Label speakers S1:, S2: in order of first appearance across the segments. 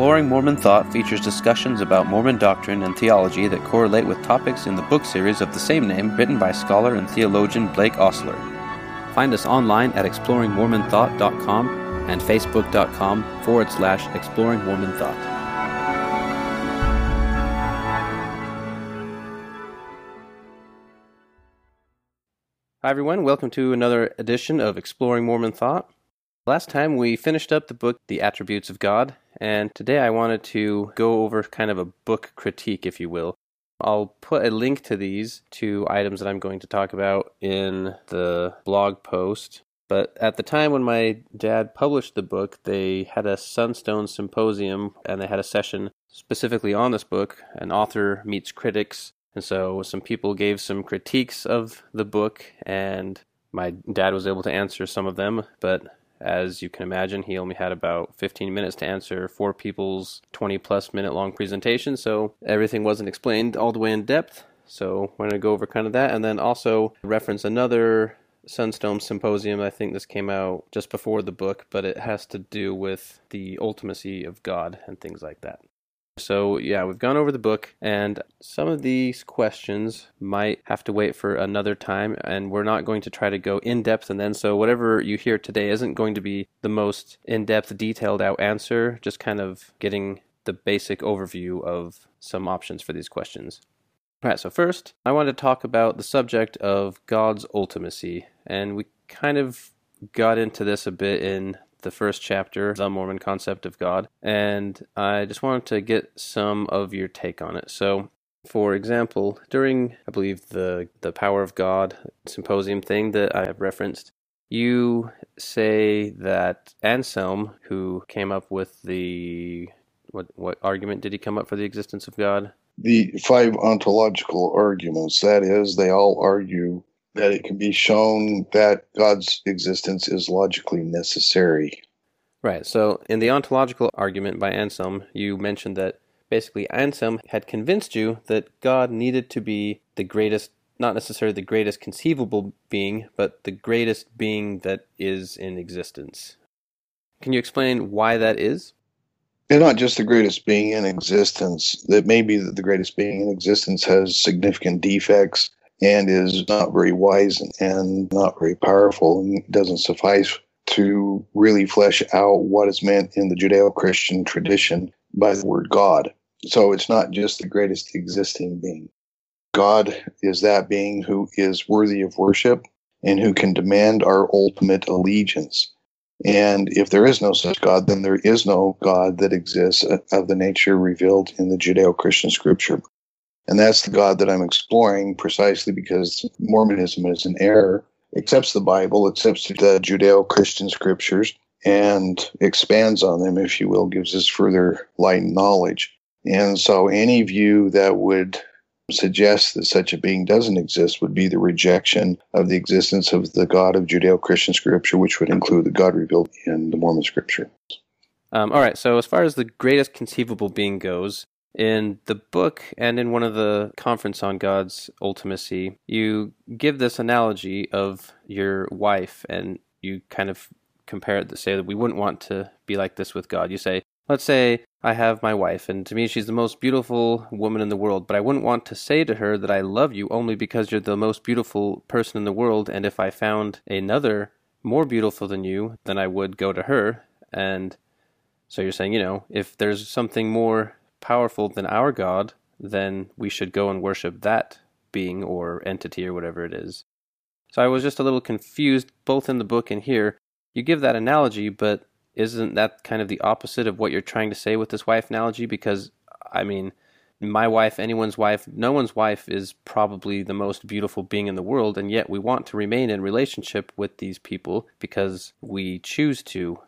S1: Exploring Mormon Thought features discussions about Mormon doctrine and theology that correlate with topics in the book series of the same name written by scholar and theologian Blake Ostler. Find us online at exploringmormonthought.com and facebook.com forward slash exploring Mormon thought. Hi, everyone. Welcome to another edition of Exploring Mormon Thought. Last time we finished up the book, The Attributes of God, and today I wanted to go over kind of a book critique, if you will. I'll put a link to these two items that I'm going to talk about in the blog post. But at the time when my dad published the book, they had a Sunstone symposium and they had a session specifically on this book. An author meets critics. And so some people gave some critiques of the book, and my dad was able to answer some of them. But as you can imagine, he only had about 15 minutes to answer four people's 20 plus minute long presentation, so everything wasn't explained all the way in depth. So we're going to go over kind of that and then also reference another Sunstone Symposium. I think this came out just before the book, but it has to do with the ultimacy of God and things like that. So, yeah, we've gone over the book, and some of these questions might have to wait for another time, and we're not going to try to go in depth. And then, so whatever you hear today isn't going to be the most in depth, detailed out answer, just kind of getting the basic overview of some options for these questions. All right, so first, I want to talk about the subject of God's ultimacy, and we kind of got into this a bit in the first chapter, The Mormon Concept of God, and I just wanted to get some of your take on it. So, for example, during I believe the the Power of God symposium thing that I have referenced, you say that Anselm, who came up with the what what argument did he come up for the existence of God?
S2: The five ontological arguments. That is, they all argue that it can be shown that God's existence is logically necessary.
S1: Right. So, in the ontological argument by Anselm, you mentioned that basically Anselm had convinced you that God needed to be the greatest, not necessarily the greatest conceivable being, but the greatest being that is in existence. Can you explain why that is?
S2: And not just the greatest being in existence. That maybe the greatest being in existence has significant defects and is not very wise and not very powerful and doesn't suffice to really flesh out what is meant in the Judeo Christian tradition by the word God. So it's not just the greatest existing being. God is that being who is worthy of worship and who can demand our ultimate allegiance. And if there is no such God, then there is no God that exists of the nature revealed in the Judeo Christian scripture. And that's the God that I'm exploring precisely because Mormonism is an error, accepts the Bible, accepts the Judeo Christian scriptures, and expands on them, if you will, gives us further light and knowledge. And so any view that would suggest that such a being doesn't exist would be the rejection of the existence of the God of Judeo Christian scripture, which would include the God revealed in the Mormon scripture.
S1: Um, all right, so as far as the greatest conceivable being goes, in the book and in one of the conference on God's ultimacy, you give this analogy of your wife and you kind of compare it to say that we wouldn't want to be like this with God. You say, let's say I have my wife, and to me she's the most beautiful woman in the world, but I wouldn't want to say to her that I love you only because you're the most beautiful person in the world, and if I found another more beautiful than you, then I would go to her. And so you're saying, you know, if there's something more powerful than our God, then we should go and worship that being or entity or whatever it is. So I was just a little confused both in the book and here. You give that analogy, but isn't that kind of the opposite of what you're trying to say with this wife analogy? Because, I mean, my wife, anyone's wife, no one's wife is probably the most beautiful being in the world, and yet we want to remain in relationship with these people because we choose to.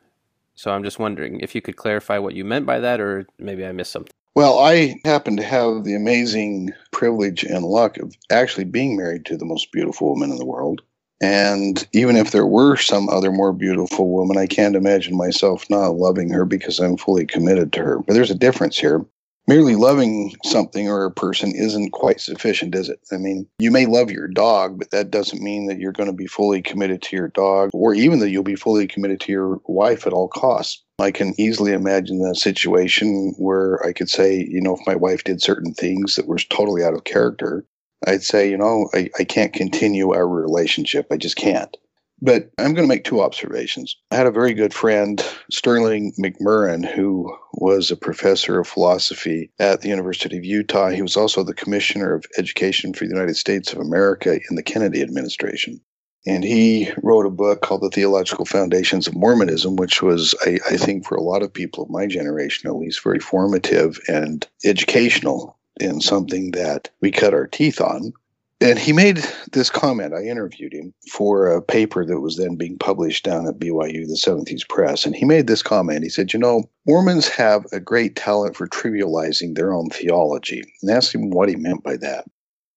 S1: So I'm just wondering if you could clarify what you meant by that, or maybe I missed something.
S2: Well, I happen to have the amazing privilege and luck of actually being married to the most beautiful woman in the world. And even if there were some other more beautiful woman, I can't imagine myself not loving her because I'm fully committed to her. But there's a difference here. Merely loving something or a person isn't quite sufficient, is it? I mean, you may love your dog, but that doesn't mean that you're going to be fully committed to your dog or even that you'll be fully committed to your wife at all costs. I can easily imagine a situation where I could say, you know, if my wife did certain things that were totally out of character, I'd say, you know, I, I can't continue our relationship. I just can't. But I'm going to make two observations. I had a very good friend, Sterling McMurrin, who was a professor of philosophy at the University of Utah. He was also the commissioner of education for the United States of America in the Kennedy administration. And he wrote a book called The Theological Foundations of Mormonism, which was, I, I think, for a lot of people of my generation at least, very formative and educational and something that we cut our teeth on. And he made this comment. I interviewed him for a paper that was then being published down at BYU, the 70s Press. And he made this comment. He said, You know, Mormons have a great talent for trivializing their own theology. And asked him what he meant by that.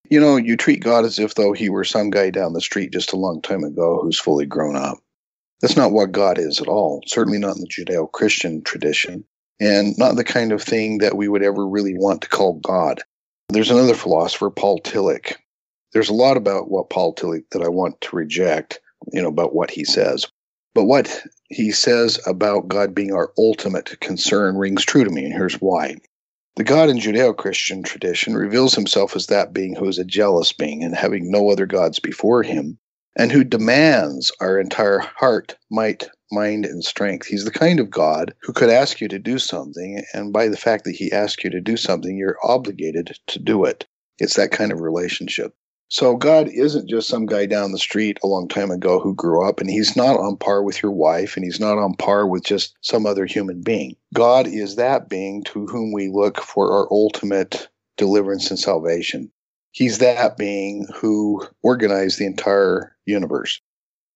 S2: You know, you treat God as if though he were some guy down the street just a long time ago who's fully grown up. That's not what God is at all, certainly not in the Judeo Christian tradition, and not the kind of thing that we would ever really want to call God. There's another philosopher, Paul Tillich. There's a lot about what Paul Tillich that I want to reject, you know, about what he says. But what he says about God being our ultimate concern rings true to me, and here's why. The God in Judeo Christian tradition reveals himself as that being who is a jealous being and having no other gods before him, and who demands our entire heart, might, mind, and strength. He's the kind of God who could ask you to do something, and by the fact that he asks you to do something, you're obligated to do it. It's that kind of relationship. So God isn't just some guy down the street a long time ago who grew up, and he's not on par with your wife, and he's not on par with just some other human being. God is that being to whom we look for our ultimate deliverance and salvation. He's that being who organized the entire universe.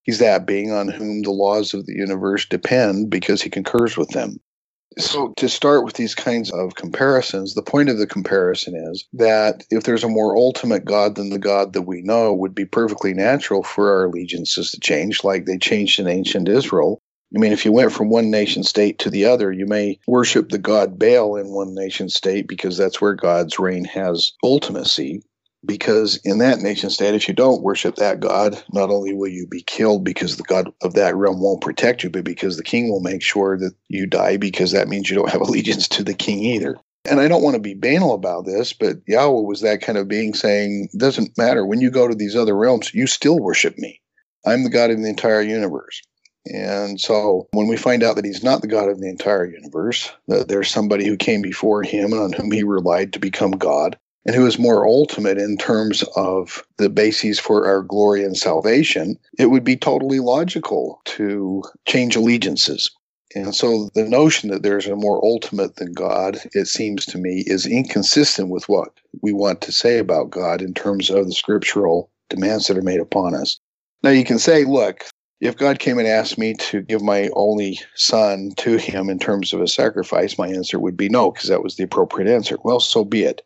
S2: He's that being on whom the laws of the universe depend because he concurs with them. So, to start with these kinds of comparisons, the point of the comparison is that if there's a more ultimate God than the God that we know, would be perfectly natural for our allegiances to change, like they changed in ancient Israel. I mean, if you went from one nation state to the other, you may worship the god Baal in one nation state because that's where God's reign has ultimacy because in that nation state, if you don't worship that God, not only will you be killed because the God of that realm won't protect you, but because the king will make sure that you die because that means you don't have allegiance to the king either. And I don't want to be banal about this, but Yahweh was that kind of being saying, doesn't matter. When you go to these other realms, you still worship me. I'm the God of the entire universe. And so when we find out that he's not the God of the entire universe, that there's somebody who came before him and on whom he relied to become God, and who is more ultimate in terms of the bases for our glory and salvation, it would be totally logical to change allegiances. And so the notion that there's a more ultimate than God, it seems to me, is inconsistent with what we want to say about God in terms of the scriptural demands that are made upon us. Now you can say, look, if God came and asked me to give my only son to him in terms of a sacrifice, my answer would be no, because that was the appropriate answer. Well, so be it.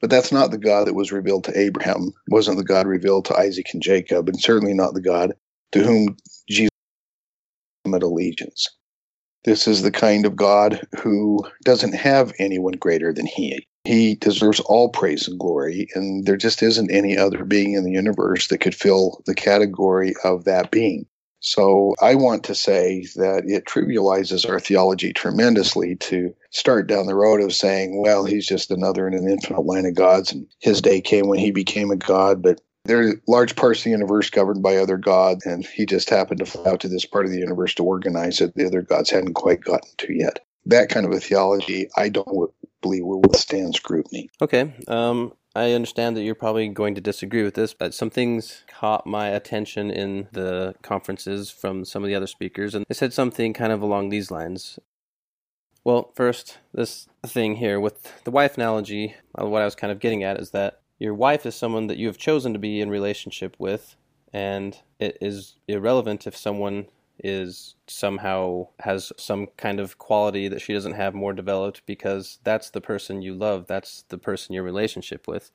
S2: But that's not the God that was revealed to Abraham, wasn't the God revealed to Isaac and Jacob, and certainly not the God to whom Jesus had allegiance. This is the kind of God who doesn't have anyone greater than he. He deserves all praise and glory, and there just isn't any other being in the universe that could fill the category of that being. So I want to say that it trivializes our theology tremendously to start down the road of saying, well, he's just another in an infinite line of gods, and his day came when he became a god, but there are large parts of the universe governed by other gods, and he just happened to fly out to this part of the universe to organize it the other gods hadn't quite gotten to yet. That kind of a theology, I don't believe will withstand scrutiny.
S1: Okay. Um, I understand that you're probably going to disagree with this, but some things caught my attention in the conferences from some of the other speakers, and they said something kind of along these lines. Well, first, this thing here with the wife analogy, uh, what I was kind of getting at is that your wife is someone that you have chosen to be in relationship with, and it is irrelevant if someone is somehow has some kind of quality that she doesn't have more developed because that's the person you love, that's the person your relationship with.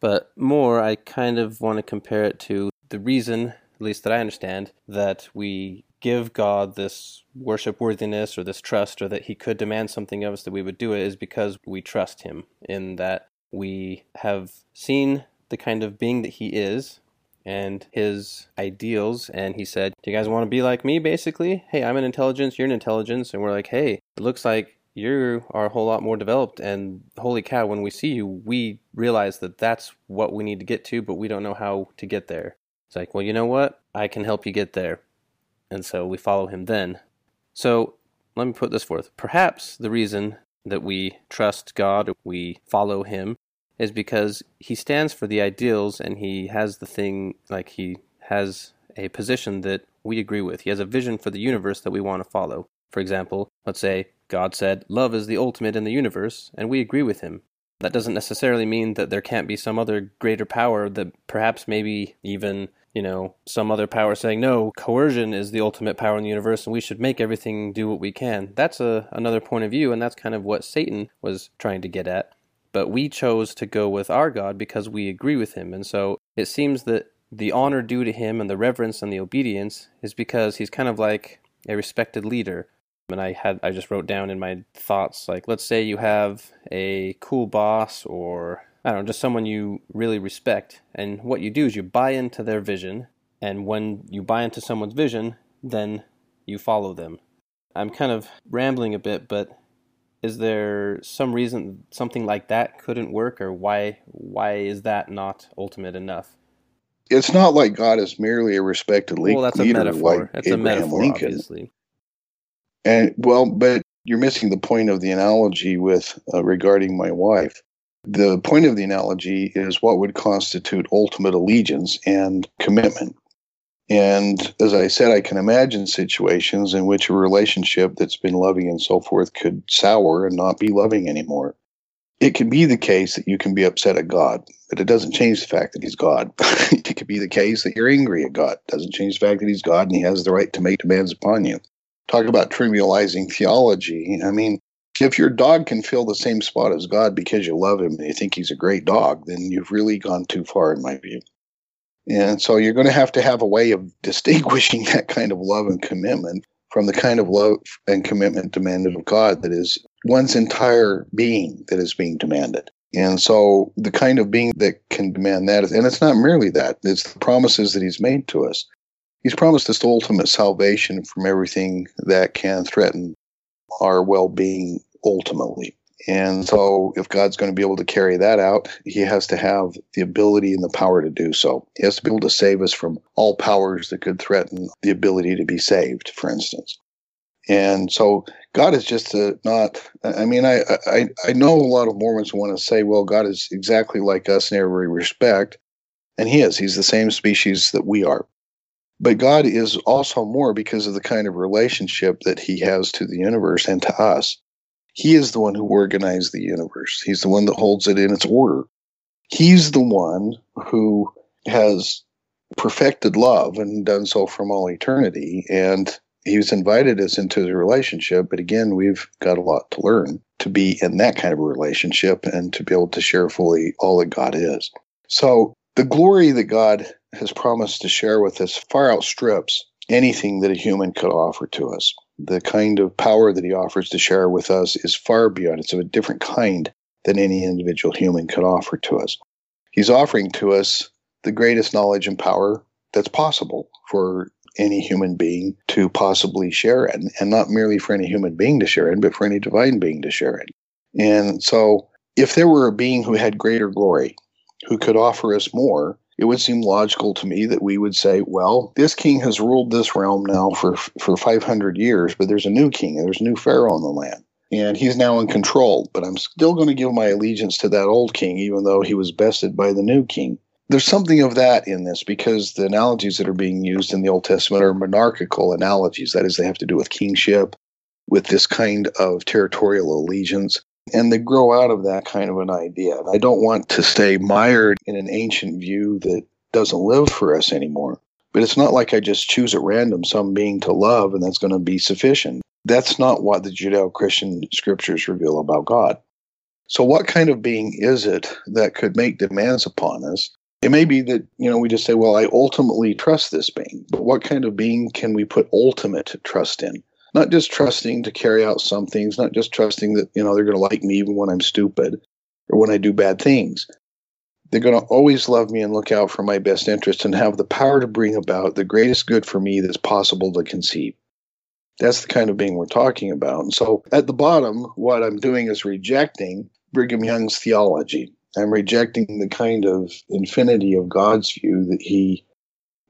S1: But more, I kind of want to compare it to the reason, at least that I understand, that we give God this worship worthiness or this trust or that he could demand something of us that we would do it is because we trust him in that we have seen the kind of being that he is and his ideals. And he said, Do you guys want to be like me, basically? Hey, I'm an intelligence, you're an intelligence. And we're like, Hey, it looks like you are a whole lot more developed. And holy cow, when we see you, we realize that that's what we need to get to, but we don't know how to get there. It's like, Well, you know what? I can help you get there. And so we follow him then. So let me put this forth. Perhaps the reason that we trust God, we follow him, is because he stands for the ideals and he has the thing, like he has a position that we agree with. He has a vision for the universe that we want to follow. For example, let's say God said, Love is the ultimate in the universe, and we agree with him. That doesn't necessarily mean that there can't be some other greater power that perhaps maybe even, you know, some other power saying, no, coercion is the ultimate power in the universe and we should make everything do what we can. That's a, another point of view, and that's kind of what Satan was trying to get at. But we chose to go with our God because we agree with him. And so it seems that the honor due to him and the reverence and the obedience is because he's kind of like a respected leader. And I had I just wrote down in my thoughts like let's say you have a cool boss or I don't know, just someone you really respect. And what you do is you buy into their vision. And when you buy into someone's vision, then you follow them. I'm kind of rambling a bit, but is there some reason something like that couldn't work? Or why why is that not ultimate enough?
S2: It's not like god is merely a respected leader
S1: well that's a metaphor. like that's Abraham a metaphor Lincoln. obviously.
S2: And well but you're missing the point of the analogy with uh, regarding my wife the point of the analogy is what would constitute ultimate allegiance and commitment and as I said, I can imagine situations in which a relationship that's been loving and so forth could sour and not be loving anymore. It can be the case that you can be upset at God, but it doesn't change the fact that He's God. it could be the case that you're angry at God. It doesn't change the fact that He's God and He has the right to make demands upon you. Talk about trivializing theology. I mean, if your dog can fill the same spot as God because you love him and you think he's a great dog, then you've really gone too far, in my view. And so you're going to have to have a way of distinguishing that kind of love and commitment from the kind of love and commitment demanded of God that is one's entire being that is being demanded. And so the kind of being that can demand that, and it's not merely that, it's the promises that he's made to us. He's promised us ultimate salvation from everything that can threaten our well being ultimately. And so, if God's going to be able to carry that out, he has to have the ability and the power to do so. He has to be able to save us from all powers that could threaten the ability to be saved, for instance. And so, God is just a, not, I mean, I, I, I know a lot of Mormons want to say, well, God is exactly like us in every respect. And he is. He's the same species that we are. But God is also more because of the kind of relationship that he has to the universe and to us. He is the one who organized the universe. He's the one that holds it in its order. He's the one who has perfected love and done so from all eternity. And he's invited us into the relationship. But again, we've got a lot to learn to be in that kind of a relationship and to be able to share fully all that God is. So the glory that God has promised to share with us far outstrips anything that a human could offer to us the kind of power that he offers to share with us is far beyond. It's of a different kind than any individual human could offer to us. He's offering to us the greatest knowledge and power that's possible for any human being to possibly share it, and not merely for any human being to share it, but for any divine being to share it. And so, if there were a being who had greater glory, who could offer us more, it would seem logical to me that we would say, well, this king has ruled this realm now for for 500 years, but there's a new king, there's a new pharaoh in the land, and he's now in control. But I'm still going to give my allegiance to that old king, even though he was bested by the new king. There's something of that in this because the analogies that are being used in the Old Testament are monarchical analogies. That is, they have to do with kingship, with this kind of territorial allegiance and they grow out of that kind of an idea. I don't want to stay mired in an ancient view that doesn't live for us anymore. But it's not like I just choose at random some being to love and that's going to be sufficient. That's not what the Judeo Christian scriptures reveal about God. So, what kind of being is it that could make demands upon us? It may be that, you know, we just say, well, I ultimately trust this being. But what kind of being can we put ultimate trust in? Not just trusting to carry out some things, not just trusting that, you know, they're going to like me even when I'm stupid or when I do bad things, they're going to always love me and look out for my best interest and have the power to bring about the greatest good for me that's possible to conceive. That's the kind of being we're talking about. And so at the bottom, what I'm doing is rejecting Brigham Young's theology. I'm rejecting the kind of infinity of God's view that he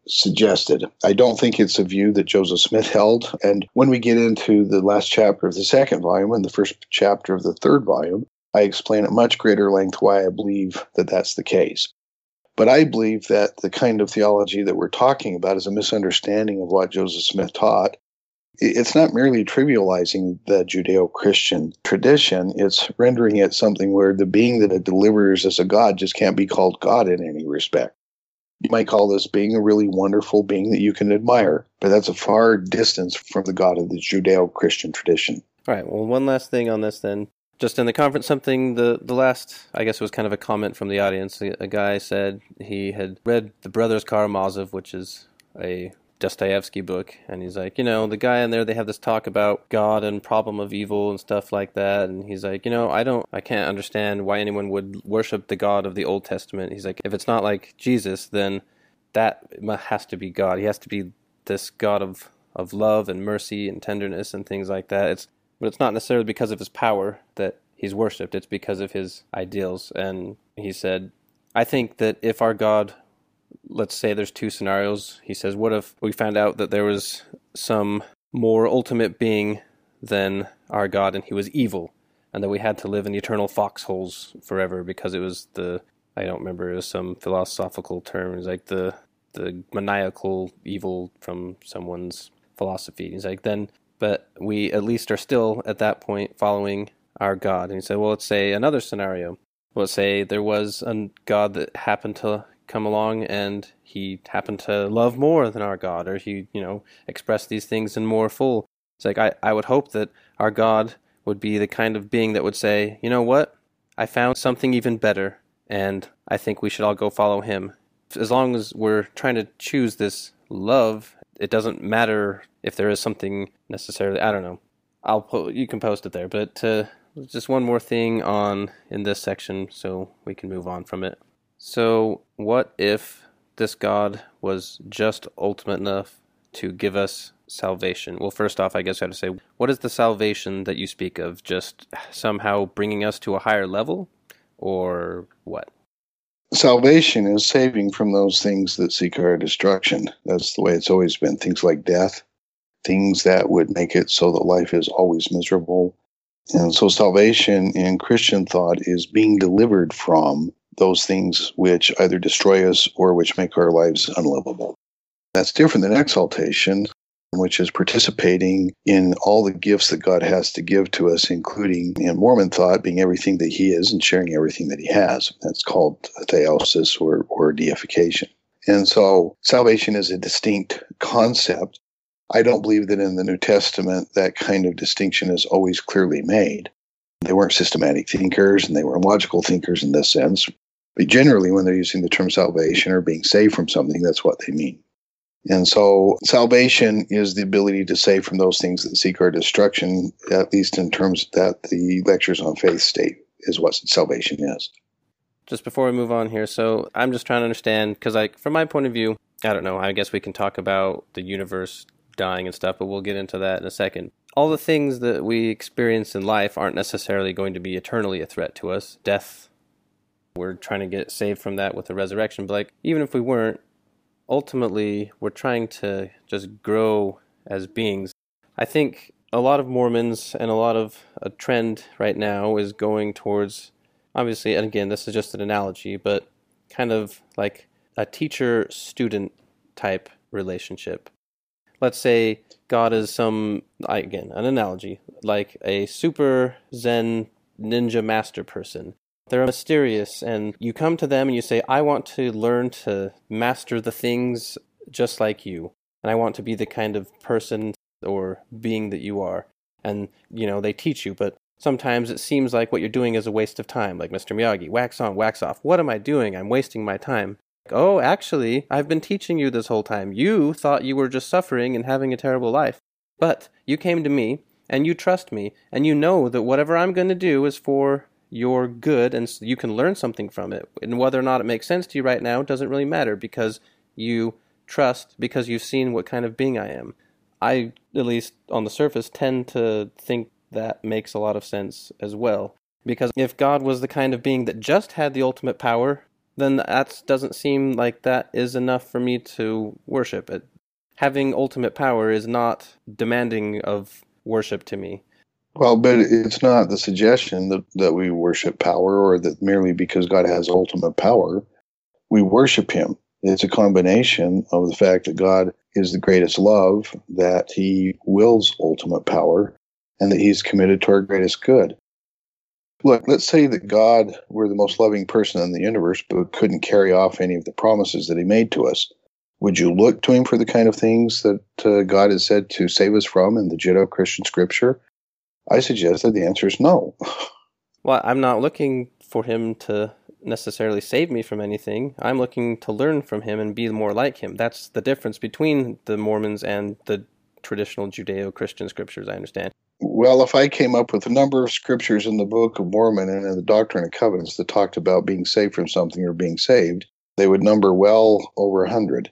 S2: suggested. I don't think it's a view that Joseph Smith held. And when we get into the last chapter of the second volume and the first chapter of the third volume, I explain at much greater length why I believe that that's the case. But I believe that the kind of theology that we're talking about is a misunderstanding of what Joseph Smith taught. It's not merely trivializing the Judeo Christian tradition, it's rendering it something where the being that it delivers as a God just can't be called God in any respect. You might call this being a really wonderful being that you can admire, but that's a far distance from the God of the Judeo Christian tradition.
S1: All right, well, one last thing on this then just in the conference something the the last i guess it was kind of a comment from the audience a, a guy said he had read the brothers karamazov which is a dostoevsky book and he's like you know the guy in there they have this talk about god and problem of evil and stuff like that and he's like you know i don't i can't understand why anyone would worship the god of the old testament. He's like if it's not like jesus then that has to be god. He has to be this god of of love and mercy and tenderness and things like that. It's but it's not necessarily because of his power that he's worshipped, it's because of his ideals. And he said, I think that if our God, let's say there's two scenarios, he says, what if we found out that there was some more ultimate being than our God and he was evil, and that we had to live in eternal foxholes forever because it was the, I don't remember, it was some philosophical term, it like the, the maniacal evil from someone's philosophy. He's like, then but we at least are still at that point following our God. And he said, well, let's say another scenario. Let's say there was a God that happened to come along and he happened to love more than our God, or he, you know, expressed these things in more full. It's like, I, I would hope that our God would be the kind of being that would say, you know what? I found something even better, and I think we should all go follow him. As long as we're trying to choose this love, it doesn't matter if there is something necessarily. I don't know. I'll po- you can post it there, but uh, just one more thing on in this section, so we can move on from it. So, what if this God was just ultimate enough to give us salvation? Well, first off, I guess I have to say, what is the salvation that you speak of? Just somehow bringing us to a higher level, or what?
S2: Salvation is saving from those things that seek our destruction. That's the way it's always been. Things like death, things that would make it so that life is always miserable. And so salvation in Christian thought is being delivered from those things which either destroy us or which make our lives unlivable. That's different than exaltation, which is participating in all the gifts that God has to give to us, including in Mormon thought being everything that He is and sharing everything that He has. That's called theosis or, or deification. And so salvation is a distinct concept I don't believe that in the New Testament that kind of distinction is always clearly made. They weren't systematic thinkers and they were logical thinkers in this sense. But generally, when they're using the term salvation or being saved from something, that's what they mean. And so, salvation is the ability to save from those things that seek our destruction, at least in terms that the lectures on faith state is what salvation is.
S1: Just before we move on here, so I'm just trying to understand because, like, from my point of view, I don't know. I guess we can talk about the universe dying and stuff, but we'll get into that in a second. All the things that we experience in life aren't necessarily going to be eternally a threat to us. Death, we're trying to get saved from that with the resurrection. But like, even if we weren't, ultimately, we're trying to just grow as beings. I think a lot of Mormons and a lot of a trend right now is going towards, obviously, and again, this is just an analogy, but kind of like a teacher student type relationship let's say God is some again an analogy like a super Zen ninja master person. They're mysterious, and you come to them and you say, "I want to learn to master the things just like you, and I want to be the kind of person or being that you are." And you know they teach you, but sometimes it seems like what you're doing is a waste of time. Like Mr. Miyagi, wax on, wax off. What am I doing? I'm wasting my time. Oh, actually, I've been teaching you this whole time. You thought you were just suffering and having a terrible life. But you came to me, and you trust me, and you know that whatever I'm going to do is for you're good and you can learn something from it. And whether or not it makes sense to you right now doesn't really matter because you trust because you've seen what kind of being I am. I, at least on the surface, tend to think that makes a lot of sense as well. Because if God was the kind of being that just had the ultimate power, then that doesn't seem like that is enough for me to worship it. Having ultimate power is not demanding of worship to me.
S2: Well, but it's not the suggestion that, that we worship power or that merely because God has ultimate power, we worship Him. It's a combination of the fact that God is the greatest love, that He wills ultimate power, and that He's committed to our greatest good. Look, let's say that God were the most loving person in the universe, but couldn't carry off any of the promises that He made to us. Would you look to Him for the kind of things that uh, God has said to save us from in the Judeo Christian scripture? I suggest that the answer is no.
S1: Well, I'm not looking for him to necessarily save me from anything. I'm looking to learn from him and be more like him. That's the difference between the Mormons and the traditional Judeo Christian scriptures, I understand.
S2: Well, if I came up with a number of scriptures in the Book of Mormon and in the Doctrine and Covenants that talked about being saved from something or being saved, they would number well over a hundred.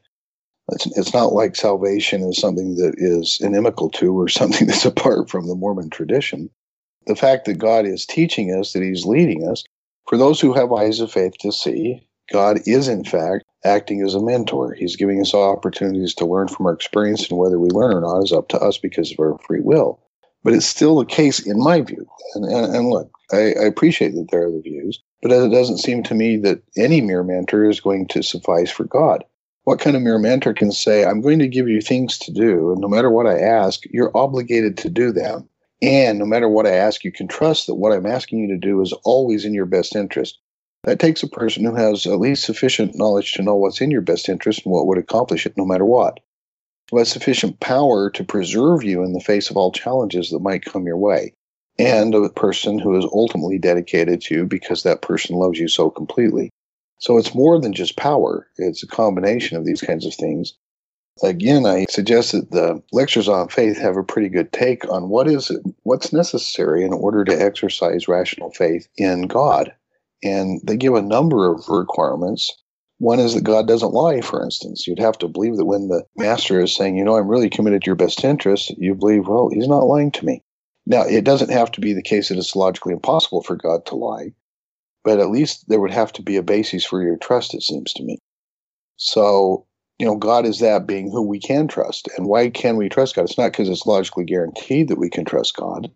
S2: It's, it's not like salvation is something that is inimical to or something that's apart from the Mormon tradition. The fact that God is teaching us, that He's leading us, for those who have eyes of faith to see, God is in fact acting as a mentor. He's giving us opportunities to learn from our experience, and whether we learn or not is up to us because of our free will. But it's still the case in my view. And, and, and look, I, I appreciate that there are the views, but it doesn't seem to me that any mere mentor is going to suffice for God. What kind of mere mentor can say, I'm going to give you things to do, and no matter what I ask, you're obligated to do them. And no matter what I ask, you can trust that what I'm asking you to do is always in your best interest. That takes a person who has at least sufficient knowledge to know what's in your best interest and what would accomplish it no matter what. Who has sufficient power to preserve you in the face of all challenges that might come your way. And a person who is ultimately dedicated to you because that person loves you so completely. So it's more than just power, it's a combination of these kinds of things. Again, I suggest that the lectures on faith have a pretty good take on what is what's necessary in order to exercise rational faith in God. And they give a number of requirements. One is that God doesn't lie, for instance. You'd have to believe that when the master is saying, you know, I'm really committed to your best interest, you believe, well, he's not lying to me. Now, it doesn't have to be the case that it's logically impossible for God to lie but at least there would have to be a basis for your trust, it seems to me. So, you know, God is that being who we can trust. And why can we trust God? It's not because it's logically guaranteed that we can trust God.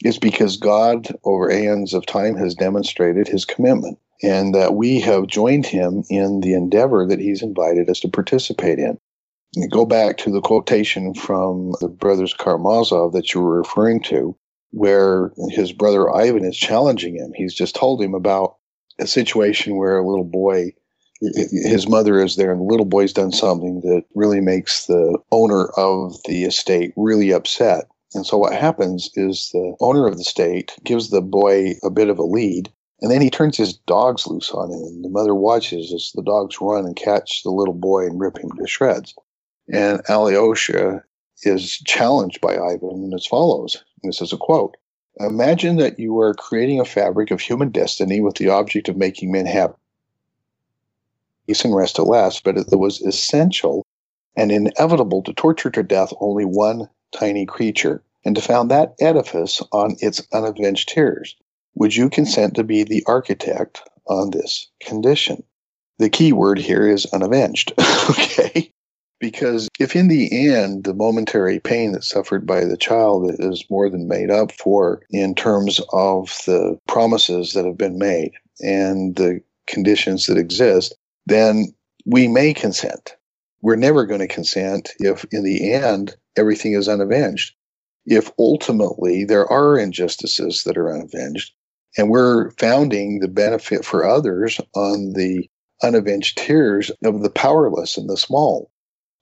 S2: It's because God, over aeons of time, has demonstrated his commitment and that we have joined him in the endeavor that he's invited us to participate in. And go back to the quotation from the brothers Karamazov that you were referring to, where his brother Ivan is challenging him. He's just told him about a situation where a little boy, his mother is there, and the little boy's done something that really makes the owner of the estate really upset. And so what happens is the owner of the estate gives the boy a bit of a lead, and then he turns his dogs loose on him. And the mother watches as the dogs run and catch the little boy and rip him to shreds. And Alyosha is challenged by Ivan as follows. This is a quote. Imagine that you are creating a fabric of human destiny with the object of making men happy. Peace and rest at last, but it was essential and inevitable to torture to death only one tiny creature, and to found that edifice on its unavenged tears. Would you consent to be the architect on this condition? The key word here is unavenged. okay. Because if in the end the momentary pain that's suffered by the child is more than made up for in terms of the promises that have been made and the conditions that exist, then we may consent. We're never going to consent if in the end everything is unavenged. If ultimately there are injustices that are unavenged, and we're founding the benefit for others on the unavenged tears of the powerless and the small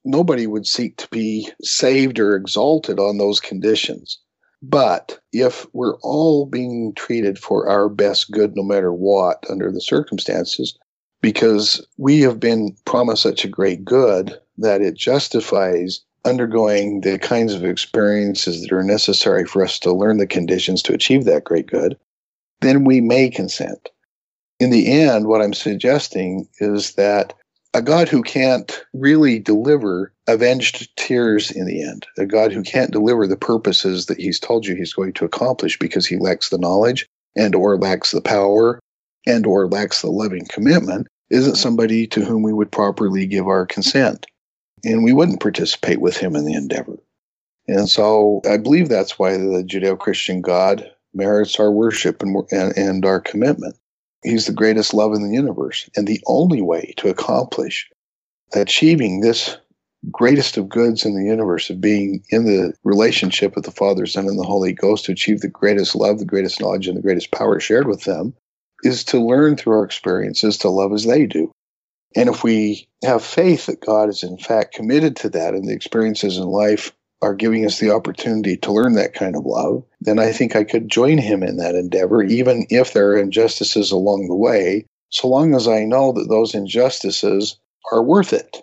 S2: nobody would seek to be saved or exalted on those conditions. But if we're all being treated for our best good, no matter what, under the circumstances, because we have been promised such a great good that it justifies undergoing the kinds of experiences that are necessary for us to learn the conditions to achieve that great good, then we may consent. In the end, what I'm suggesting is that a God who can't really deliver avenged tears in the end, a God who can't deliver the purposes that he's told you he's going to accomplish because he lacks the knowledge and or lacks the power and or lacks the loving commitment, isn't somebody to whom we would properly give our consent. And we wouldn't participate with him in the endeavor. And so I believe that's why the Judeo Christian God merits our worship and, and, and our commitment. He's the greatest love in the universe. And the only way to accomplish achieving this greatest of goods in the universe of being in the relationship with the Father, Son, and the Holy Ghost to achieve the greatest love, the greatest knowledge, and the greatest power shared with them is to learn through our experiences to love as they do. And if we have faith that God is in fact committed to that and the experiences in life are giving us the opportunity to learn that kind of love, then I think I could join him in that endeavor, even if there are injustices along the way, so long as I know that those injustices are worth it.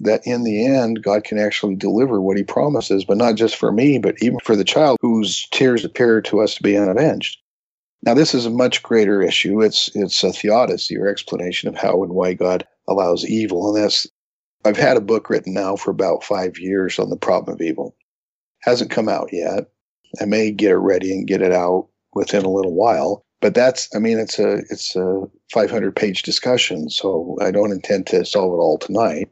S2: That in the end, God can actually deliver what he promises, but not just for me, but even for the child whose tears appear to us to be unavenged. Now, this is a much greater issue. It's it's a theodicy or explanation of how and why God allows evil, and that's I've had a book written now for about five years on the problem of evil. Hasn't come out yet. I may get it ready and get it out within a little while. But that's, I mean, it's a it's a 500 page discussion, so I don't intend to solve it all tonight.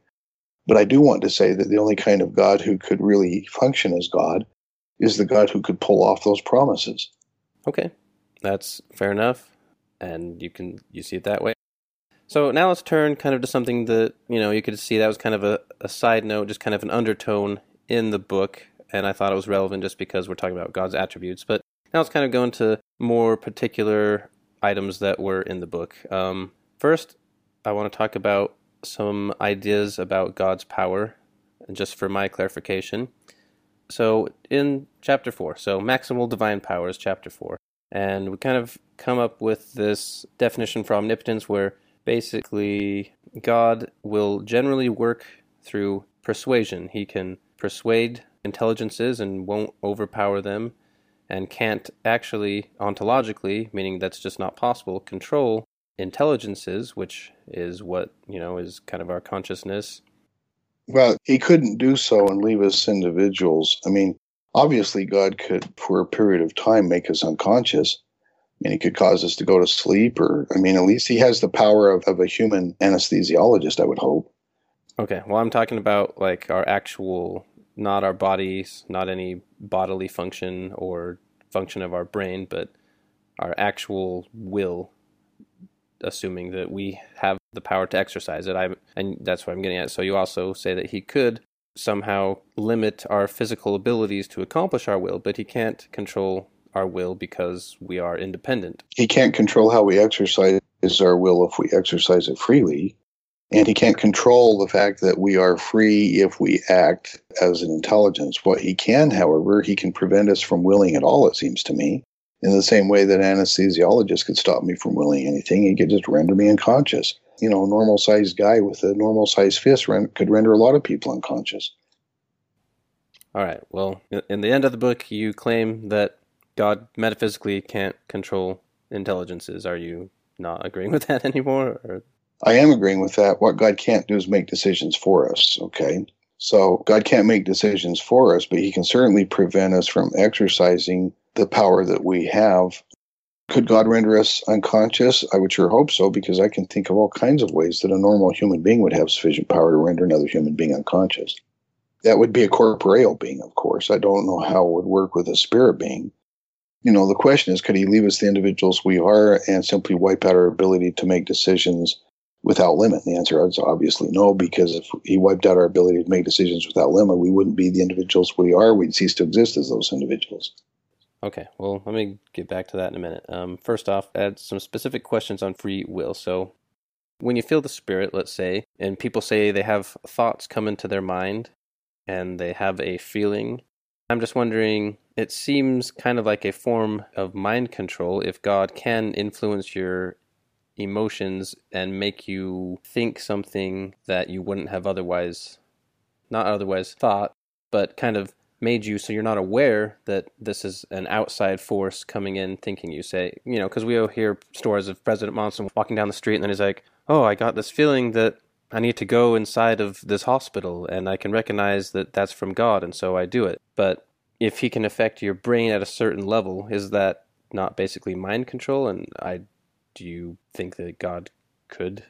S2: But I do want to say that the only kind of God who could really function as God is the God who could pull off those promises.
S1: Okay, that's fair enough, and you can you see it that way. So now let's turn kind of to something that you know you could see that was kind of a, a side note, just kind of an undertone in the book, and I thought it was relevant just because we're talking about God's attributes. But now let's kind of go into more particular items that were in the book. Um, first, I want to talk about some ideas about God's power, just for my clarification. So in chapter four, so maximal divine powers, chapter four. And we kind of come up with this definition for omnipotence where basically God will generally work through persuasion. He can persuade intelligences and won't overpower them, and can't actually, ontologically, meaning that's just not possible, control intelligences, which is what, you know, is kind of our consciousness.
S2: Well, he couldn't do so and leave us individuals. I mean, Obviously, God could, for a period of time, make us unconscious. Mean, he could cause us to go to sleep, or, I mean, at least he has the power of, of a human anesthesiologist, I would hope.
S1: Okay. Well, I'm talking about like our actual, not our bodies, not any bodily function or function of our brain, but our actual will, assuming that we have the power to exercise it. I and that's what I'm getting at. So you also say that he could somehow limit our physical abilities to accomplish our will, but he can't control our will because we are independent.
S2: He can't control how we exercise our will if we exercise it freely. And he can't control the fact that we are free if we act as an intelligence. What he can, however, he can prevent us from willing at all, it seems to me. In the same way that an anesthesiologist could stop me from willing anything, he could just render me unconscious you know, a normal sized guy with a normal sized fist could render a lot of people unconscious.
S1: All right. Well, in the end of the book, you claim that God metaphysically can't control intelligences. Are you not agreeing with that anymore? Or?
S2: I am agreeing with that. What God can't do is make decisions for us. Okay. So God can't make decisions for us, but He can certainly prevent us from exercising the power that we have could God render us unconscious? I would sure hope so, because I can think of all kinds of ways that a normal human being would have sufficient power to render another human being unconscious. That would be a corporeal being, of course. I don't know how it would work with a spirit being. You know, the question is could he leave us the individuals we are and simply wipe out our ability to make decisions without limit? The answer is obviously no, because if he wiped out our ability to make decisions without limit, we wouldn't be the individuals we are. We'd cease to exist as those individuals.
S1: Okay, well, let me get back to that in a minute. Um, first off, add some specific questions on free will. So, when you feel the spirit, let's say, and people say they have thoughts come into their mind and they have a feeling, I'm just wondering, it seems kind of like a form of mind control if God can influence your emotions and make you think something that you wouldn't have otherwise, not otherwise thought, but kind of made you so you're not aware that this is an outside force coming in thinking you. Say you know because we all hear stories of president monson walking down the street and then he's like oh i got this feeling that i need to go inside of this hospital and i can recognize that that's from god and so i do it but if he can affect your brain at a certain level is that not basically mind control and i do you think that god could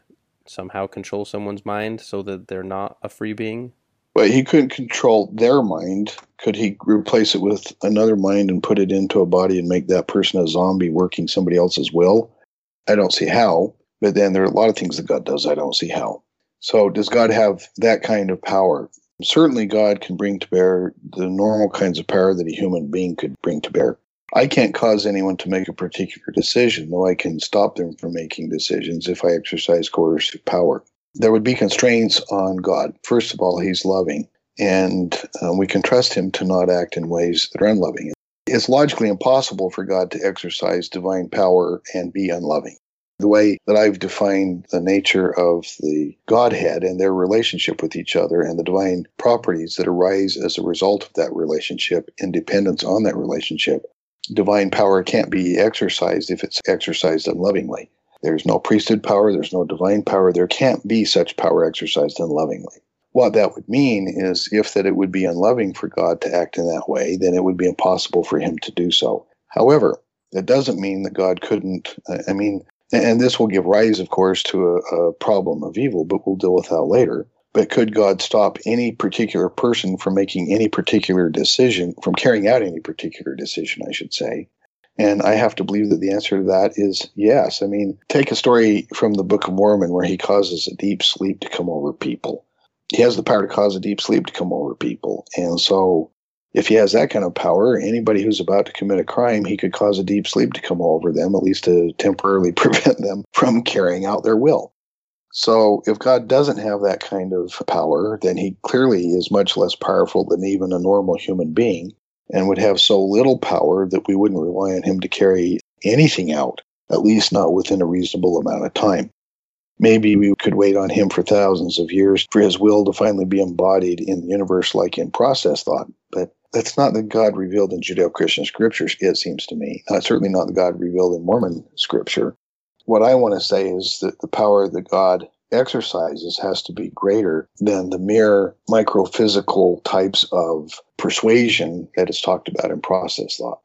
S1: somehow control someone's mind so that they're not a free being
S2: but he couldn't control their mind. Could he replace it with another mind and put it into a body and make that person a zombie working somebody else's will? I don't see how. But then there are a lot of things that God does I don't see how. So does God have that kind of power? Certainly, God can bring to bear the normal kinds of power that a human being could bring to bear. I can't cause anyone to make a particular decision, though I can stop them from making decisions if I exercise coercive power there would be constraints on God. First of all, He's loving, and uh, we can trust Him to not act in ways that are unloving. It's logically impossible for God to exercise divine power and be unloving. The way that I've defined the nature of the Godhead and their relationship with each other and the divine properties that arise as a result of that relationship and dependence on that relationship, divine power can't be exercised if it's exercised unlovingly. There's no priesthood power, there's no divine power. There can't be such power exercised unlovingly. What that would mean is if that it would be unloving for God to act in that way, then it would be impossible for him to do so. However, that doesn't mean that God couldn't. I mean, and this will give rise, of course, to a, a problem of evil, but we'll deal with that later. But could God stop any particular person from making any particular decision, from carrying out any particular decision, I should say? And I have to believe that the answer to that is yes. I mean, take a story from the Book of Mormon where he causes a deep sleep to come over people. He has the power to cause a deep sleep to come over people. And so, if he has that kind of power, anybody who's about to commit a crime, he could cause a deep sleep to come over them, at least to temporarily prevent them from carrying out their will. So, if God doesn't have that kind of power, then he clearly is much less powerful than even a normal human being and would have so little power that we wouldn't rely on him to carry anything out, at least not within a reasonable amount of time. Maybe we could wait on him for thousands of years for his will to finally be embodied in the universe, like in process thought. That's not the God revealed in Judeo Christian scriptures, it seems to me. Not, certainly not the God revealed in Mormon scripture. What I want to say is that the power that God exercises has to be greater than the mere microphysical types of persuasion that is talked about in process thought.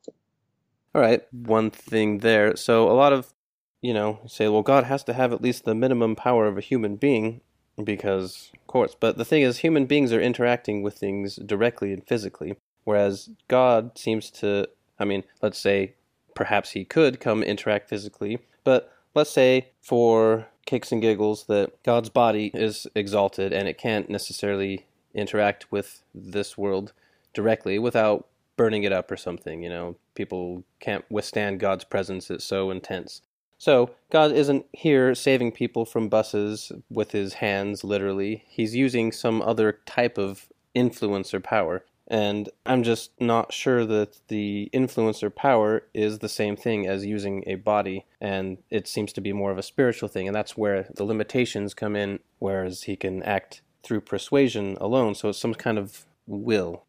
S1: All right, one thing there. So a lot of, you know, say, well, God has to have at least the minimum power of a human being because, of course. But the thing is, human beings are interacting with things directly and physically, whereas God seems to, I mean, let's say perhaps he could come interact physically, but let's say for kicks and giggles that God's body is exalted and it can't necessarily interact with this world directly without burning it up or something. You know, people can't withstand God's presence, it's so intense. So, God isn't here saving people from buses with his hands, literally. He's using some other type of influence or power. And I'm just not sure that the influencer power is the same thing as using a body. And it seems to be more of a spiritual thing. And that's where the limitations come in, whereas he can act through persuasion alone. So it's some kind of will.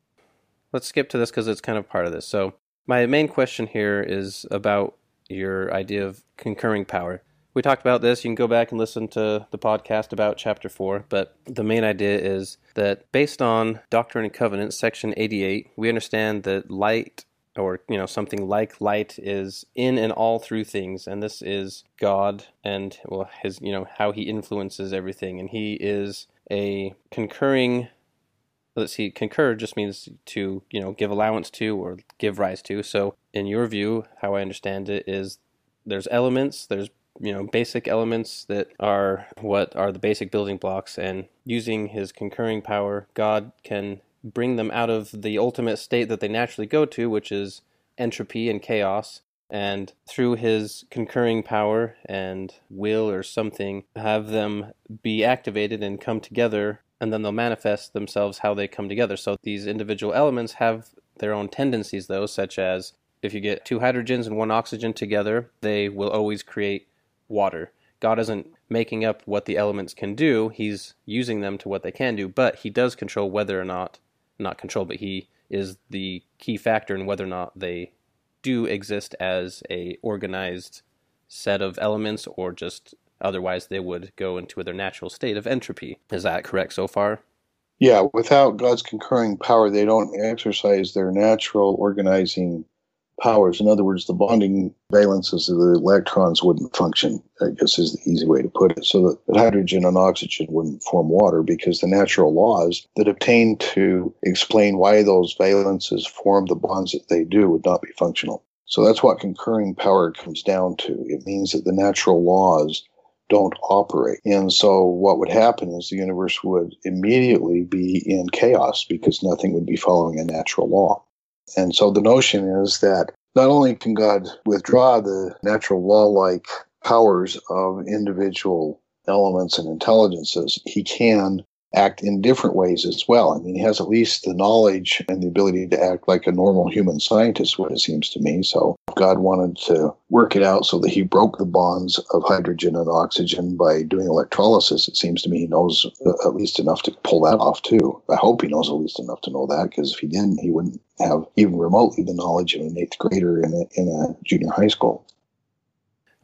S1: Let's skip to this because it's kind of part of this. So, my main question here is about your idea of concurring power we talked about this. You can go back and listen to the podcast about chapter 4. But the main idea is that based on Doctrine and Covenants, section 88, we understand that light or you know something like light is in and all through things and this is god and well his you know how he influences everything and he is a concurring let's see concur just means to you know give allowance to or give rise to so in your view how i understand it is there's elements there's you know basic elements that are what are the basic building blocks and using his concurring power god can bring them out of the ultimate state that they naturally go to which is entropy and chaos. And through his concurring power and will or something have them be activated and come together and then they'll manifest themselves how they come together. So these individual elements have their own tendencies though such as if you get two hydrogens and one oxygen together they will always create water. God isn't making up what the elements can do, he's using them to what they can do, but he does control whether or not, not control, but he is the key factor in whether or not they do exist as a organized set of elements or just otherwise they would go into their natural state of entropy. Is that correct so far?
S2: Yeah, without God's concurring power, they don't exercise their natural organizing powers. In other words, the bonding valences of the electrons wouldn't function, I guess is the easy way to put it. So that hydrogen and oxygen wouldn't form water because the natural laws that obtain to explain why those valences form the bonds that they do would not be functional. So that's what concurring power comes down to. It means that the natural laws don't operate. And so what would happen is the universe would immediately be in chaos because nothing would be following a natural law. And so the notion is that not only can God withdraw the natural law like powers of individual elements and intelligences, he can act in different ways as well. I mean, he has at least the knowledge and the ability to act like a normal human scientist, what it seems to me. So God wanted to work it out so that he broke the bonds of hydrogen and oxygen by doing electrolysis. It seems to me he knows uh, at least enough to pull that off too. I hope he knows at least enough to know that because if he didn't, he wouldn't have even remotely the knowledge of an eighth grader in a, in a junior high school.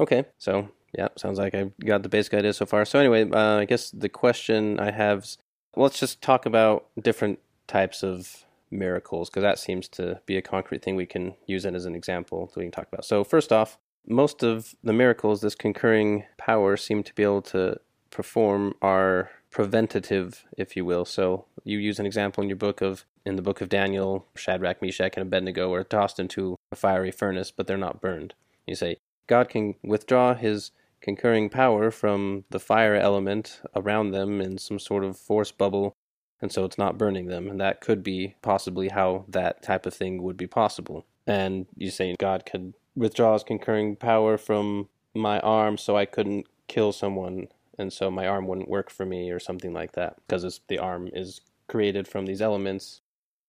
S1: Okay, so yeah, sounds like I've got the basic idea so far. So anyway, uh, I guess the question I have is, let's just talk about different types of miracles because that seems to be a concrete thing we can use it as an example that we can talk about. So first off, most of the miracles this concurring power seem to be able to perform are preventative, if you will. So you use an example in your book of in the book of Daniel, Shadrach, Meshach, and Abednego are tossed into a fiery furnace, but they're not burned. You say God can withdraw his concurring power from the fire element around them in some sort of force bubble, and so it's not burning them. And that could be possibly how that type of thing would be possible. And you say God could withdraw his concurring power from my arm so I couldn't kill someone, and so my arm wouldn't work for me, or something like that, because the arm is created from these elements.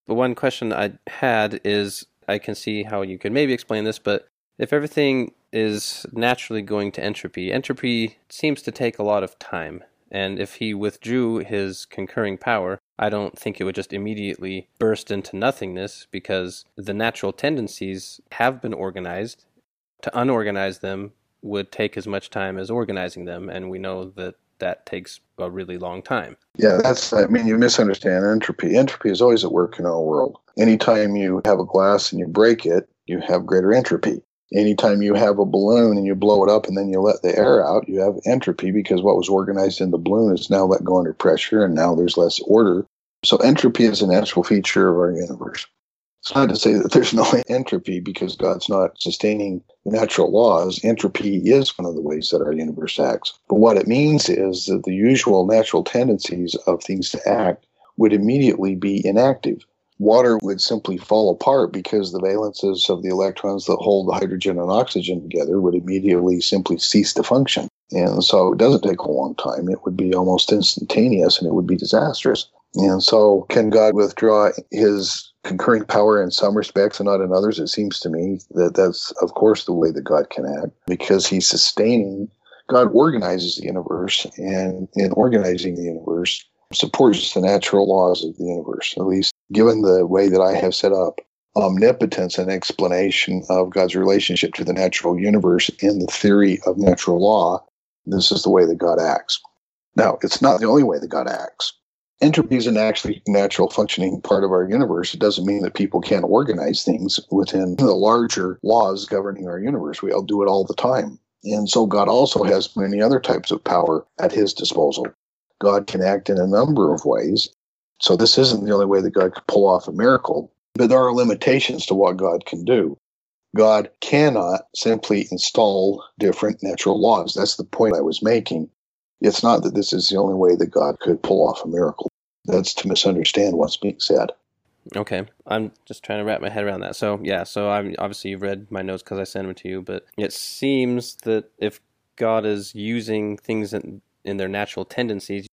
S1: But one question I had is I can see how you could maybe explain this, but if everything is naturally going to entropy, entropy seems to take a lot of time. And if he withdrew his concurring power, I don't think it would just immediately burst into nothingness because the natural tendencies have been organized. To unorganize them would take as much time as organizing them, and we know that that takes a really long time.
S2: Yeah, that's, I mean, you misunderstand entropy. Entropy is always at work in our world. Anytime you have a glass and you break it, you have greater entropy anytime you have a balloon and you blow it up and then you let the air out, you have entropy because what was organized in the balloon is now let go under pressure and now there's less order. So entropy is a natural feature of our universe. It's not to say that there's no entropy because God's not sustaining the natural laws. Entropy is one of the ways that our universe acts. But what it means is that the usual natural tendencies of things to act would immediately be inactive water would simply fall apart because the valences of the electrons that hold the hydrogen and oxygen together would immediately simply cease to function. And so it doesn't take a long time. It would be almost instantaneous and it would be disastrous. And so, can God withdraw his concurring power in some respects and not in others? It seems to me that that's, of course, the way that God can act because he's sustaining. God organizes the universe, and in organizing the universe, supports the natural laws of the universe, at least given the way that I have set up omnipotence and explanation of God's relationship to the natural universe in the theory of natural law, this is the way that God acts. Now, it's not the only way that God acts. Entropy is an actually natural functioning part of our universe. It doesn't mean that people can't organize things within the larger laws governing our universe. We all do it all the time. And so God also has many other types of power at his disposal. God can act in a number of ways. So this isn't the only way that God could pull off a miracle, but there are limitations to what God can do. God cannot simply install different natural laws. That's the point I was making. It's not that this is the only way that God could pull off a miracle. That's to misunderstand what's being said.
S1: Okay, I'm just trying to wrap my head around that. So yeah, so I'm obviously you've read my notes because I sent them to you, but it seems that if God is using things in, in their natural tendencies,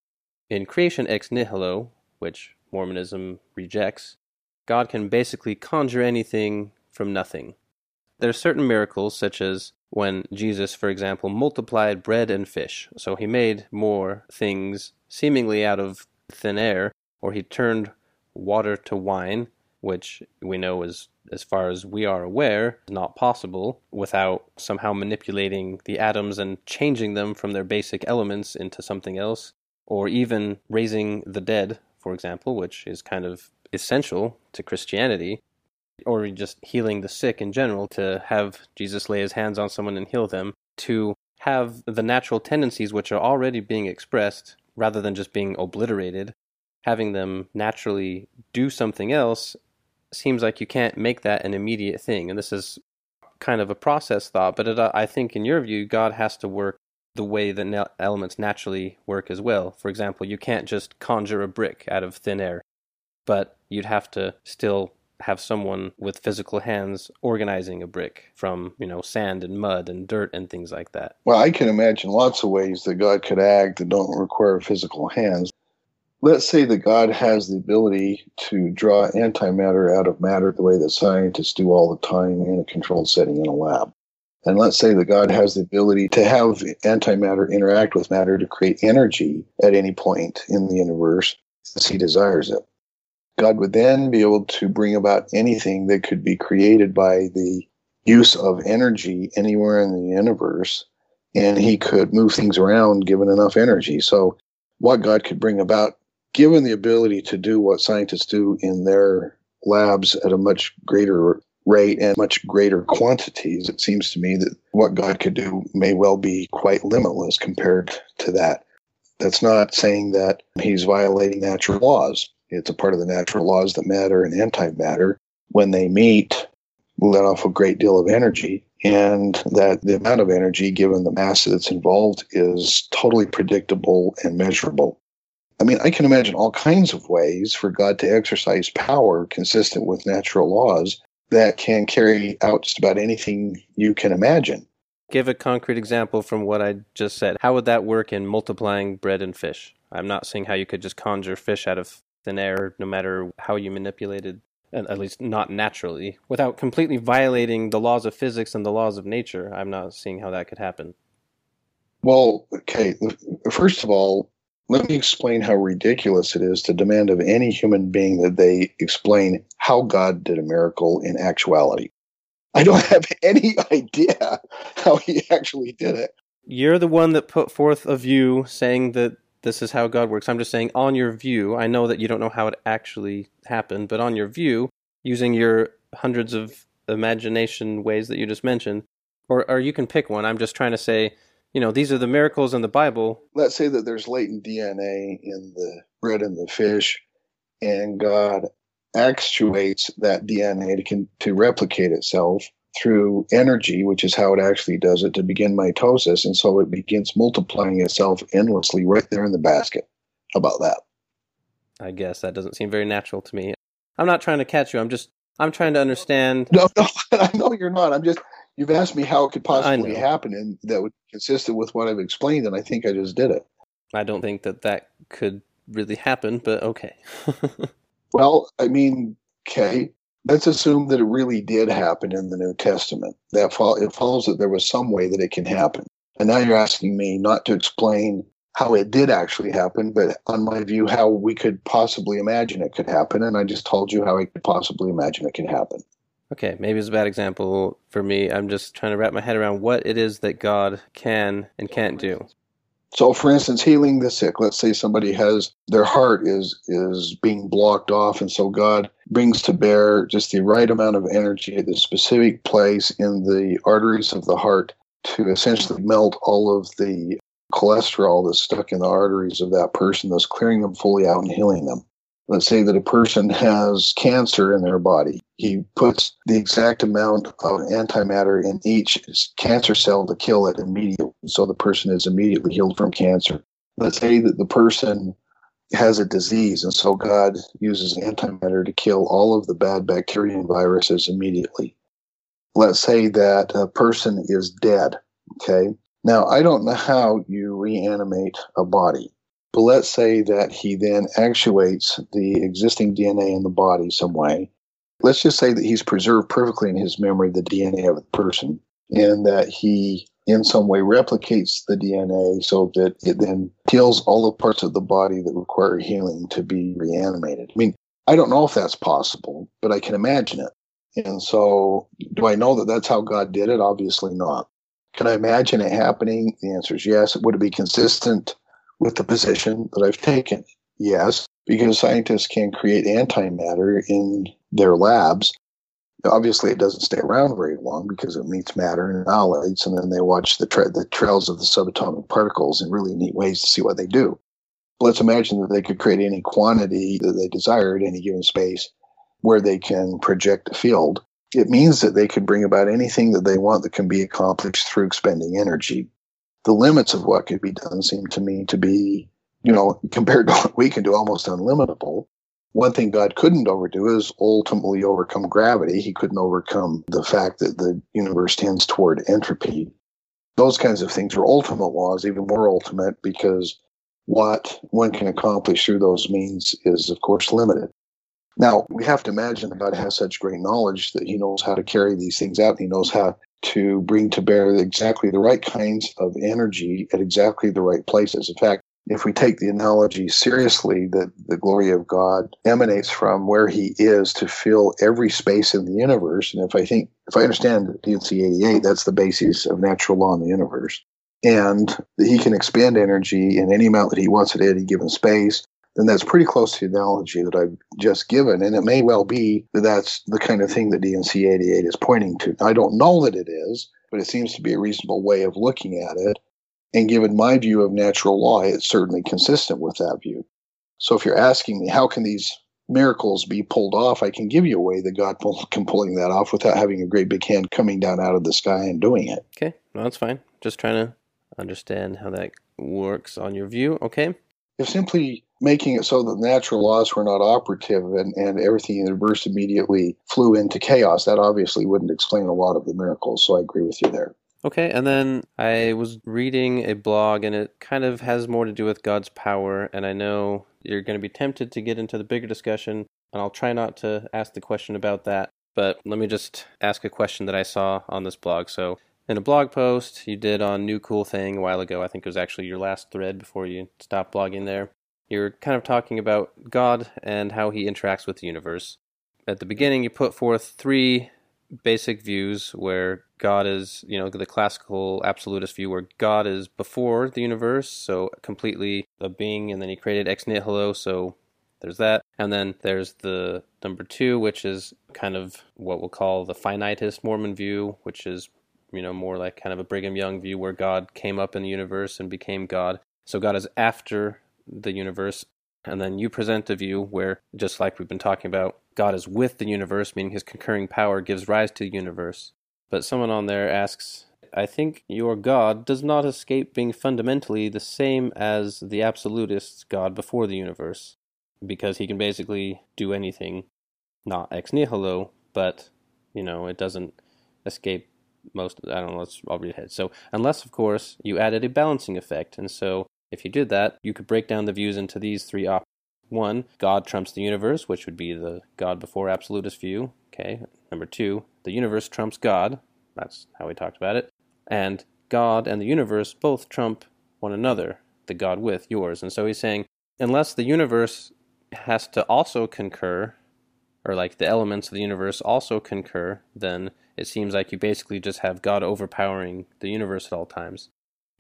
S1: in creation ex nihilo, which Mormonism rejects, God can basically conjure anything from nothing. There are certain miracles, such as when Jesus, for example, multiplied bread and fish. So he made more things seemingly out of thin air, or he turned water to wine which we know is, as far as we are aware, not possible without somehow manipulating the atoms and changing them from their basic elements into something else, or even raising the dead, for example, which is kind of essential to Christianity, or just healing the sick in general, to have Jesus lay his hands on someone and heal them, to have the natural tendencies which are already being expressed rather than just being obliterated, having them naturally do something else seems like you can't make that an immediate thing. And this is kind of a process thought, but it, uh, I think in your view, God has to work the way that elements naturally work as well. For example, you can't just conjure a brick out of thin air, but you'd have to still have someone with physical hands organizing a brick from, you know, sand and mud and dirt and things like that.
S2: Well, I can imagine lots of ways that God could act that don't require physical hands. Let's say that God has the ability to draw antimatter out of matter the way that scientists do all the time in a controlled setting in a lab. And let's say that God has the ability to have antimatter interact with matter to create energy at any point in the universe as he desires it. God would then be able to bring about anything that could be created by the use of energy anywhere in the universe, and he could move things around given enough energy. So, what God could bring about, given the ability to do what scientists do in their labs at a much greater rate and much greater quantities, it seems to me that what God could do may well be quite limitless compared to that. That's not saying that he's violating natural laws it's a part of the natural laws that matter and antimatter, when they meet, let off a great deal of energy. And that the amount of energy, given the mass that's involved, is totally predictable and measurable. I mean, I can imagine all kinds of ways for God to exercise power consistent with natural laws that can carry out just about anything you can imagine.
S1: Give a concrete example from what I just said. How would that work in multiplying bread and fish? I'm not seeing how you could just conjure fish out of thin air, no matter how you manipulated, at least not naturally, without completely violating the laws of physics and the laws of nature. I'm not seeing how that could happen.
S2: Well, okay, first of all, let me explain how ridiculous it is to demand of any human being that they explain how God did a miracle in actuality. I don't have any idea how he actually did it.
S1: You're the one that put forth a view saying that this is how God works. I'm just saying, on your view, I know that you don't know how it actually happened, but on your view, using your hundreds of imagination ways that you just mentioned, or, or you can pick one. I'm just trying to say, you know, these are the miracles in the Bible.
S2: Let's say that there's latent DNA in the bread and the fish, and God actuates that DNA to, can, to replicate itself through energy, which is how it actually does it, to begin mitosis. And so it begins multiplying itself endlessly right there in the basket. How about that?
S1: I guess that doesn't seem very natural to me. I'm not trying to catch you. I'm just, I'm trying to understand.
S2: No, no, I know you're not. I'm just, you've asked me how it could possibly happen, and that would consistent with what I've explained, and I think I just did it.
S1: I don't think that that could really happen, but okay.
S2: well, I mean, okay, let's assume that it really did happen in the New Testament. That fo- it follows that there was some way that it can happen. And now you're asking me not to explain how it did actually happen, but on my view, how we could possibly imagine it could happen. And I just told you how I could possibly imagine it can happen.
S1: Okay, maybe it's a bad example for me. I'm just trying to wrap my head around what it is that God can and can't do.
S2: So, for instance, healing the sick. Let's say somebody has their heart is is being blocked off, and so God brings to bear just the right amount of energy at the specific place in the arteries of the heart to essentially melt all of the cholesterol that's stuck in the arteries of that person, thus clearing them fully out and healing them. Let's say that a person has cancer in their body. He puts the exact amount of antimatter in each cancer cell to kill it immediately. So the person is immediately healed from cancer. Let's say that the person has a disease, and so God uses antimatter to kill all of the bad bacteria and viruses immediately. Let's say that a person is dead. Okay. Now, I don't know how you reanimate a body, but let's say that he then actuates the existing DNA in the body some way. Let's just say that he's preserved perfectly in his memory the DNA of the person and that he in some way replicates the DNA so that it then heals all the parts of the body that require healing to be reanimated. I mean, I don't know if that's possible, but I can imagine it. And so, do I know that that's how God did it? Obviously not. Can I imagine it happening? The answer is yes. Would it be consistent with the position that I've taken? Yes, because scientists can create antimatter in their labs. Obviously, it doesn't stay around very long because it meets matter and annihilates, and then they watch the, tra- the trails of the subatomic particles in really neat ways to see what they do. Let's imagine that they could create any quantity that they desire at any given space where they can project a field. It means that they could bring about anything that they want that can be accomplished through expending energy. The limits of what could be done seem to me to be, you know, compared to what we can do, almost unlimitable. One thing God couldn't overdo is ultimately overcome gravity. He couldn't overcome the fact that the universe tends toward entropy. Those kinds of things are ultimate laws, even more ultimate because what one can accomplish through those means is, of course, limited. Now, we have to imagine that God has such great knowledge that he knows how to carry these things out. He knows how to bring to bear exactly the right kinds of energy at exactly the right places. In fact, if we take the analogy seriously that the glory of God emanates from where he is to fill every space in the universe, and if I think, if I understand D&C 88, that's the basis of natural law in the universe and he can expand energy in any amount that he wants at any given space, then that's pretty close to the analogy that I've just given. And it may well be that that's the kind of thing that D&C 88 is pointing to. I don't know that it is, but it seems to be a reasonable way of looking at it. And given my view of natural law, it's certainly consistent with that view. So if you're asking me, how can these miracles be pulled off? I can give you a way that God can pulling that off without having a great big hand coming down out of the sky and doing it.
S1: Okay, no, that's fine. Just trying to understand how that works on your view. Okay.
S2: If simply making it so that natural laws were not operative and, and everything in the universe immediately flew into chaos, that obviously wouldn't explain a lot of the miracles. So I agree with you there.
S1: Okay, and then I was reading a blog, and it kind of has more to do with God's power. And I know you're going to be tempted to get into the bigger discussion, and I'll try not to ask the question about that. But let me just ask a question that I saw on this blog. So in a blog post you did on New Cool Thang a while ago. I think it was actually your last thread before you stopped blogging there. You're kind of talking about God and how he interacts with the universe. At the beginning, you put forth three basic views where God is, you know, the classical absolutist view where God is before the universe, so completely a being, and then he created ex nihilo, so there's that. And then there's the number two, which is kind of what we'll call the finitist Mormon view, which is you know, more like kind of a Brigham Young view where God came up in the universe and became God. So God is after the universe. And then you present a view where, just like we've been talking about, God is with the universe, meaning his concurring power gives rise to the universe. But someone on there asks, I think your God does not escape being fundamentally the same as the absolutist's God before the universe, because he can basically do anything, not ex nihilo, but, you know, it doesn't escape most I don't know, let's I'll read ahead. So unless of course you added a balancing effect. And so if you did that, you could break down the views into these three options. One, God trumps the universe, which would be the God before absolutist view. Okay. Number two, the universe trumps God. That's how we talked about it. And God and the universe both trump one another, the God with yours. And so he's saying, unless the universe has to also concur, or like the elements of the universe also concur, then it seems like you basically just have God overpowering the universe at all times.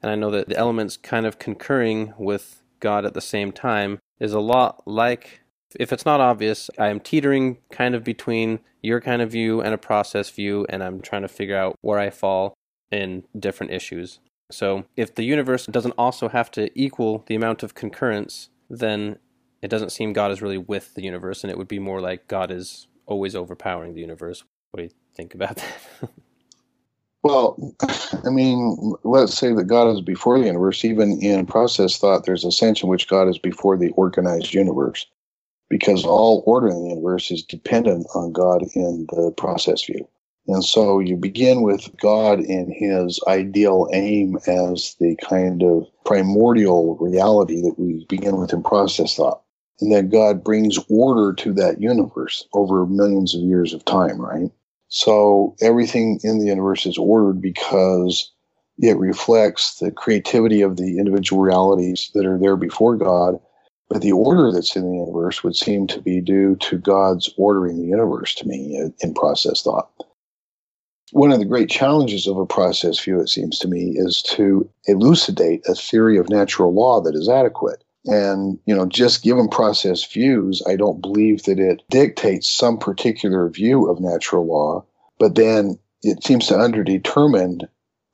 S1: And I know that the elements kind of concurring with God at the same time is a lot like, if it's not obvious, I am teetering kind of between your kind of view and a process view, and I'm trying to figure out where I fall in different issues. So if the universe doesn't also have to equal the amount of concurrence, then it doesn't seem God is really with the universe, and it would be more like God is always overpowering the universe. What do you think about that?
S2: well, I mean, let's say that God is before the universe. Even in process thought, there's a sense in which God is before the organized universe, because all order in the universe is dependent on God in the process view. And so you begin with God in his ideal aim as the kind of primordial reality that we begin with in process thought. And then God brings order to that universe over millions of years of time, right? So everything in the universe is ordered because it reflects the creativity of the individual realities that are there before God But the order that's in the universe would seem to be due to God's ordering the universe to me in process thought. One of the great challenges of a process view, it seems to me, is to elucidate a theory of natural law that is adequate. And, you know, just given process views, I don't believe that it dictates some particular view of natural law, but then it seems to underdetermine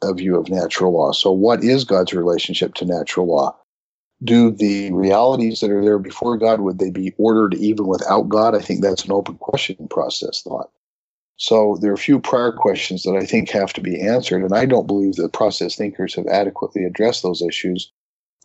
S2: a view of natural law. So, what is God's relationship to natural law? Do the realities that are there before God, would they be ordered even without God? I think that's an open question process thought. So there are a few prior questions that I think have to be answered, and I don't believe that process thinkers have adequately addressed those issues.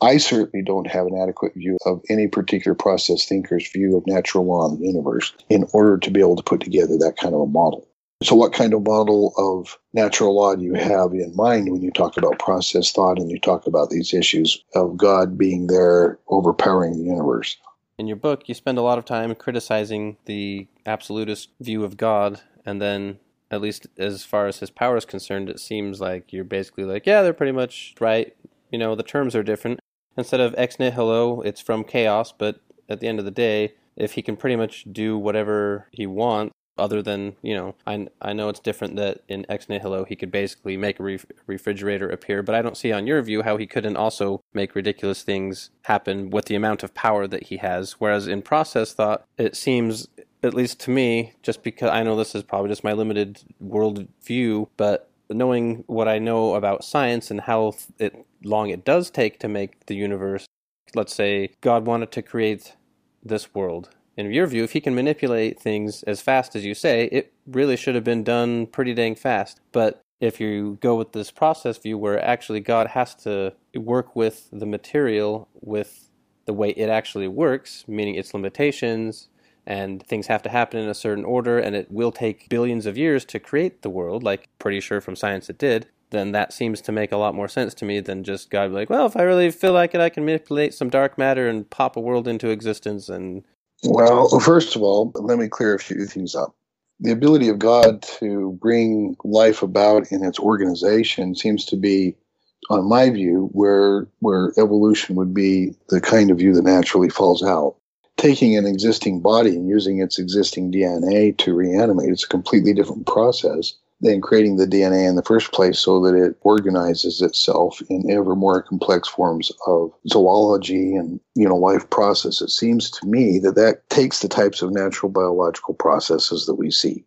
S2: I certainly don't have an adequate view of any particular process thinker's view of natural law in the universe in order to be able to put together that kind of a model. So, what kind of model of natural law do you have in mind when you talk about process thought and you talk about these issues of God being there overpowering the universe?
S1: In your book, you spend a lot of time criticizing the absolutist view of God and then at least as far as his power is concerned, it seems like you're basically like, yeah, they're pretty much right. You know, the terms are different. Instead of ex nihilo, it's from chaos, but at the end of the day, if he can pretty much do whatever he wants, other than you know I, I know it's different that in ex nihilo he could basically make a ref- refrigerator appear but i don't see on your view how he couldn't also make ridiculous things happen with the amount of power that he has. Whereas in process thought it seems at least to me just because i know this is probably just my limited world view but knowing what i know about science and how it, long it does take to make the universe let's say god wanted to create this world in your view, if he can manipulate things as fast as you say, it really should have been done pretty dang fast. But if you go with this process view where actually God has to work with the material with the way it actually works, meaning its limitations, and things have to happen in a certain order, and it will take billions of years to create the world, like pretty sure from science it did, then that seems to make a lot more sense to me than just God like, well, if I really feel like it, I can manipulate some dark matter and pop a world into existence and
S2: well, first of all, let me clear a few things up. The ability of God to bring life about in its organization seems to be, on my view, where where evolution would be the kind of view that naturally falls out. Taking an existing body and using its existing DNA to reanimate, it's a completely different process than creating the DNA in the first place so that it organizes itself in ever more complex forms of zoology and you know life process. It seems to me that that takes the types of natural biological processes that we see.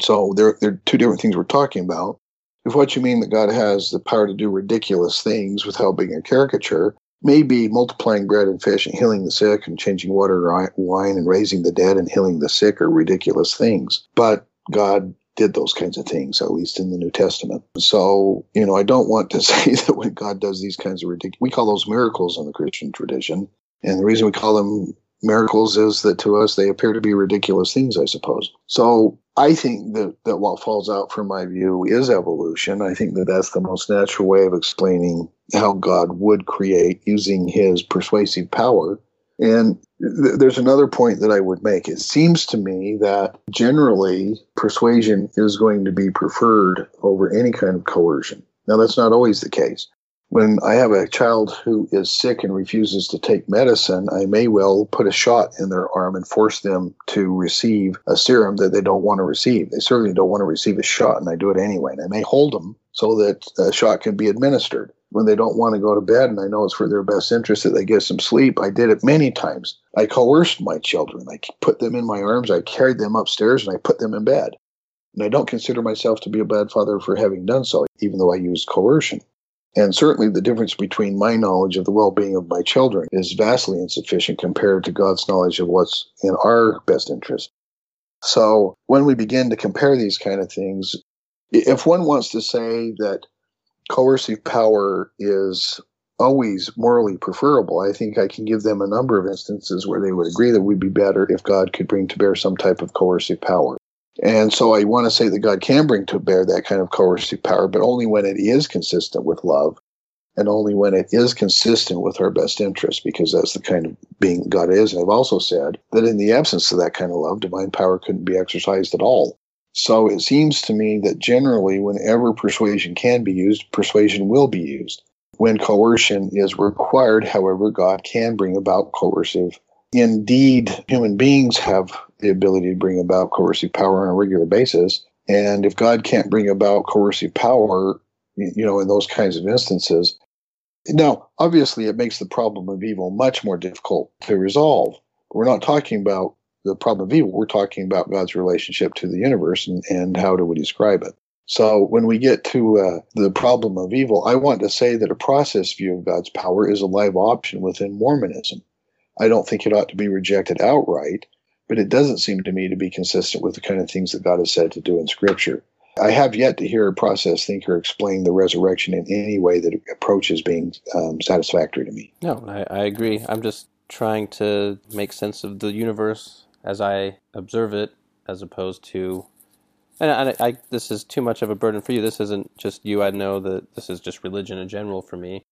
S2: So there, there are two different things we're talking about. If what you mean that God has the power to do ridiculous things without being a caricature, maybe multiplying bread and fish and healing the sick and changing water or wine and raising the dead and healing the sick are ridiculous things. But God did those kinds of things, at least in the New Testament. So, you know, I don't want to say that when God does these kinds of ridiculous, we call those miracles in the Christian tradition. And the reason we call them miracles is that to us they appear to be ridiculous things, I suppose. So I think that, that what falls out from my view is evolution. I think that that's the most natural way of explaining how God would create using his persuasive power and th- there's another point that I would make. It seems to me that generally persuasion is going to be preferred over any kind of coercion. Now, that's not always the case. When I have a child who is sick and refuses to take medicine, I may well put a shot in their arm and force them to receive a serum that they don't want to receive. They certainly don't want to receive a shot, and I do it anyway. And I may hold them so that a shot can be administered when they don't want to go to bed and I know it's for their best interest that they get some sleep. I did it many times. I coerced my children. I put them in my arms, I carried them upstairs, and I put them in bed. And I don't consider myself to be a bad father for having done so, even though I used coercion. And certainly the difference between my knowledge of the well being of my children is vastly insufficient compared to God's knowledge of what's in our best interest. So when we begin to compare these kind of things, if one wants to say that coercive power is always morally preferable. I think I can give them a number of instances where they would agree that we'd be better if God could bring to bear some type of coercive power. And so I want to say that God can bring to bear that kind of coercive power, but only when it is consistent with love and only when it is consistent with our best interest, because that's the kind of being God is. And I've also said that in the absence of that kind of love, divine power couldn't be exercised at all. So it seems to me that generally, whenever persuasion can be used, persuasion will be used. when coercion is required. However, God can bring about coercive. Indeed, human beings have the ability to bring about coercive power on a regular basis. And if God can't bring about coercive power, you know, in those kinds of instances, now, obviously, it makes the problem of evil much more difficult to resolve. We're not talking about the problem of evil. We're talking about God's relationship to the universe and, and how do we describe it. So when we get to uh, the problem of evil, I want to say that a process view of God's power is a live option within Mormonism. I don't think it ought to be rejected outright, but it doesn't seem to me to be consistent with the kind of things that God has said to do in Scripture. I have yet to hear a process thinker explain the resurrection in any way that approaches being um, satisfactory to me.
S1: No, I, I agree. I'm just trying to make sense of the universe as I observe it, as opposed to. And I, I, this is too much of a burden for you. This isn't just you. I know that this is just religion in general for me.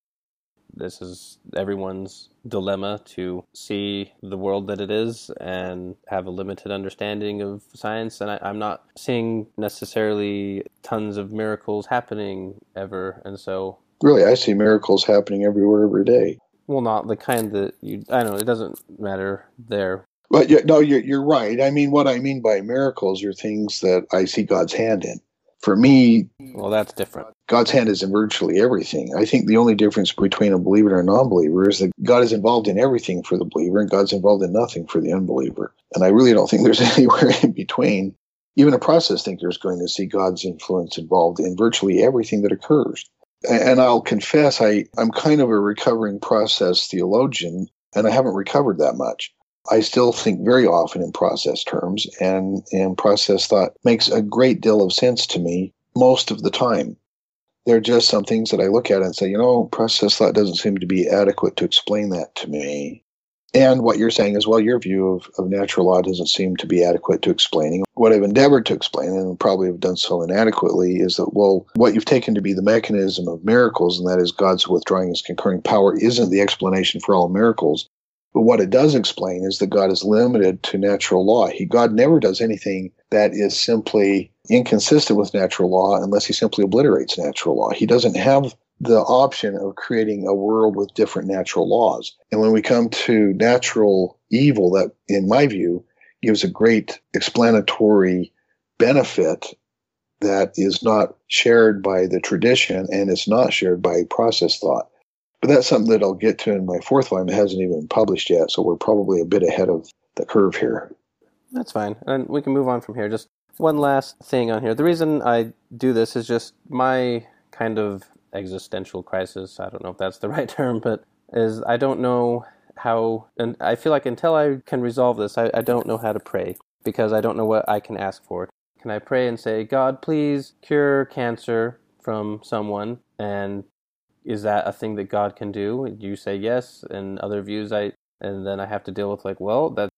S1: This is everyone's dilemma to see the world that it is and have a limited understanding of science. And I, am not seeing necessarily tons of miracles happening ever. And so.
S2: Really, I see miracles happening everywhere every day.
S1: Well, not the kind that you. I know it doesn't matter there.
S2: But yeah, no, you're, you're right. I mean, what I mean by miracles are things that I see God's hand in for me,
S1: well, that's different.
S2: God's hand is in virtually everything. I think the only difference between a believer and a non believer is that God is involved in everything for the believer and God's involved in nothing for the unbeliever. And I really don't think there's anywhere in between. Even a process thinker is going to see God's influence involved in virtually everything that occurs. And I'll confess, I, I'm kind of a recovering process theologian, and I haven't recovered that much. I still think very often in process terms, and, and process thought makes a great deal of sense to me most of the time. There are just some things that I look at and say, you know, process thought doesn't seem to be adequate to explain that to me. And what you're saying is, well, your view of, of natural law doesn't seem to be adequate to explaining. What I've endeavored to explain, and probably have done so inadequately, is that, well, what you've taken to be the mechanism of miracles, and that is God's withdrawing his concurring power, isn't the explanation for all miracles. But what it does explain is that God is limited to natural law. He God never does anything that is simply inconsistent with natural law unless he simply obliterates natural law. He doesn't have the option of creating a world with different natural laws. And when we come to natural evil, that, in my view, gives a great explanatory benefit that is not shared by the tradition and is not shared by process thought. But that's something that I'll get to in my fourth volume. It hasn't even been published yet, so we're probably a bit ahead of the curve here.
S1: That's fine. And we can move on from here. Just one last thing on here. The reason I do this is just my kind of existential crisis. I don't know if that's the right term, but is I don't know how, and I feel like until I can resolve this, I, I don't know how to pray because I don't know what I can ask for. Can I pray and say, God, please cure cancer from someone? And is that a thing that God can do? You say yes, and other views I, and then I have to deal with like, well, that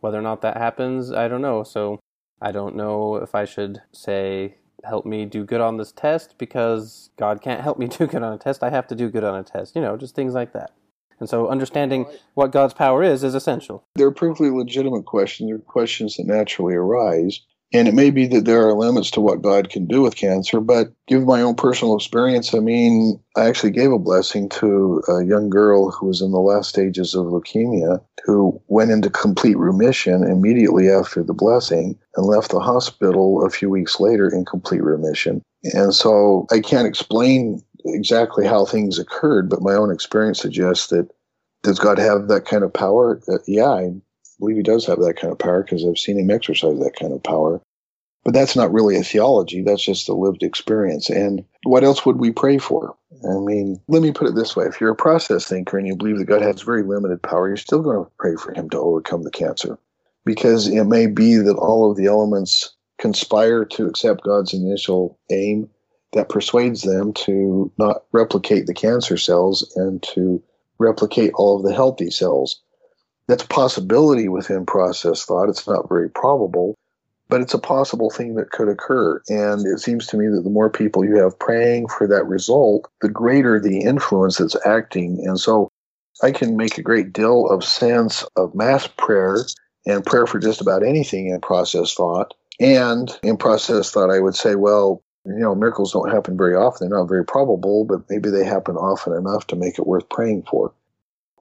S1: whether or not that happens, I don't know. So I don't know if I should say, help me do good on this test because God can't help me do good on a test. I have to do good on a test. You know, just things like that. And so understanding what God's power is is essential.
S2: They're perfectly legitimate questions. They're questions that naturally arise. And it may be that there are limits to what God can do with cancer, but given my own personal experience, I mean, I actually gave a blessing to a young girl who was in the last stages of leukemia who went into complete remission immediately after the blessing and left the hospital a few weeks later in complete remission. And so I can't explain exactly how things occurred, but my own experience suggests that does God have that kind of power? Uh, yeah, believe he does have that kind of power because I've seen him exercise that kind of power. But that's not really a theology, that's just a lived experience. And what else would we pray for? I mean, let me put it this way if you're a process thinker and you believe that God has very limited power, you're still going to pray for him to overcome the cancer. Because it may be that all of the elements conspire to accept God's initial aim that persuades them to not replicate the cancer cells and to replicate all of the healthy cells. That's a possibility within process thought. It's not very probable, but it's a possible thing that could occur. And it seems to me that the more people you have praying for that result, the greater the influence that's acting. And so I can make a great deal of sense of mass prayer and prayer for just about anything in process thought. And in process thought, I would say, well, You know, miracles don't happen very often. They're not very probable, but maybe they happen often enough to make it worth praying for.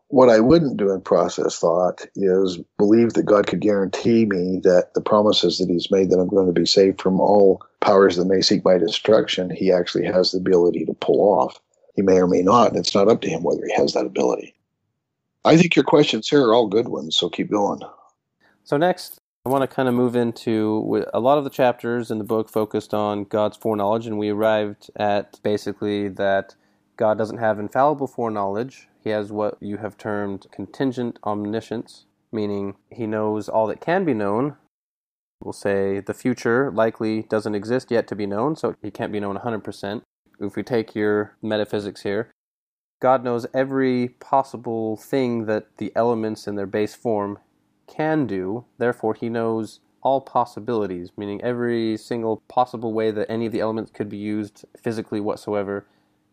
S2: What I wouldn't do in process thought is believe that God could guarantee me that the promises that He's made that I'm going to be saved from all powers that may seek my destruction, He actually has the ability to pull off. He may or may not, and it's not up to Him whether He has that ability. I think your questions here are all good ones, so keep going.
S1: So, next, I want to kind of move into a lot of the chapters in the book focused on God's foreknowledge, and we arrived at basically that God doesn't have infallible foreknowledge, he has what you have termed contingent omniscience, meaning he knows all that can be known. We'll say the future likely doesn't exist yet to be known, so he can't be known 100%. If we take your metaphysics here, God knows every possible thing that the elements in their base form can do, therefore, he knows all possibilities, meaning every single possible way that any of the elements could be used physically whatsoever.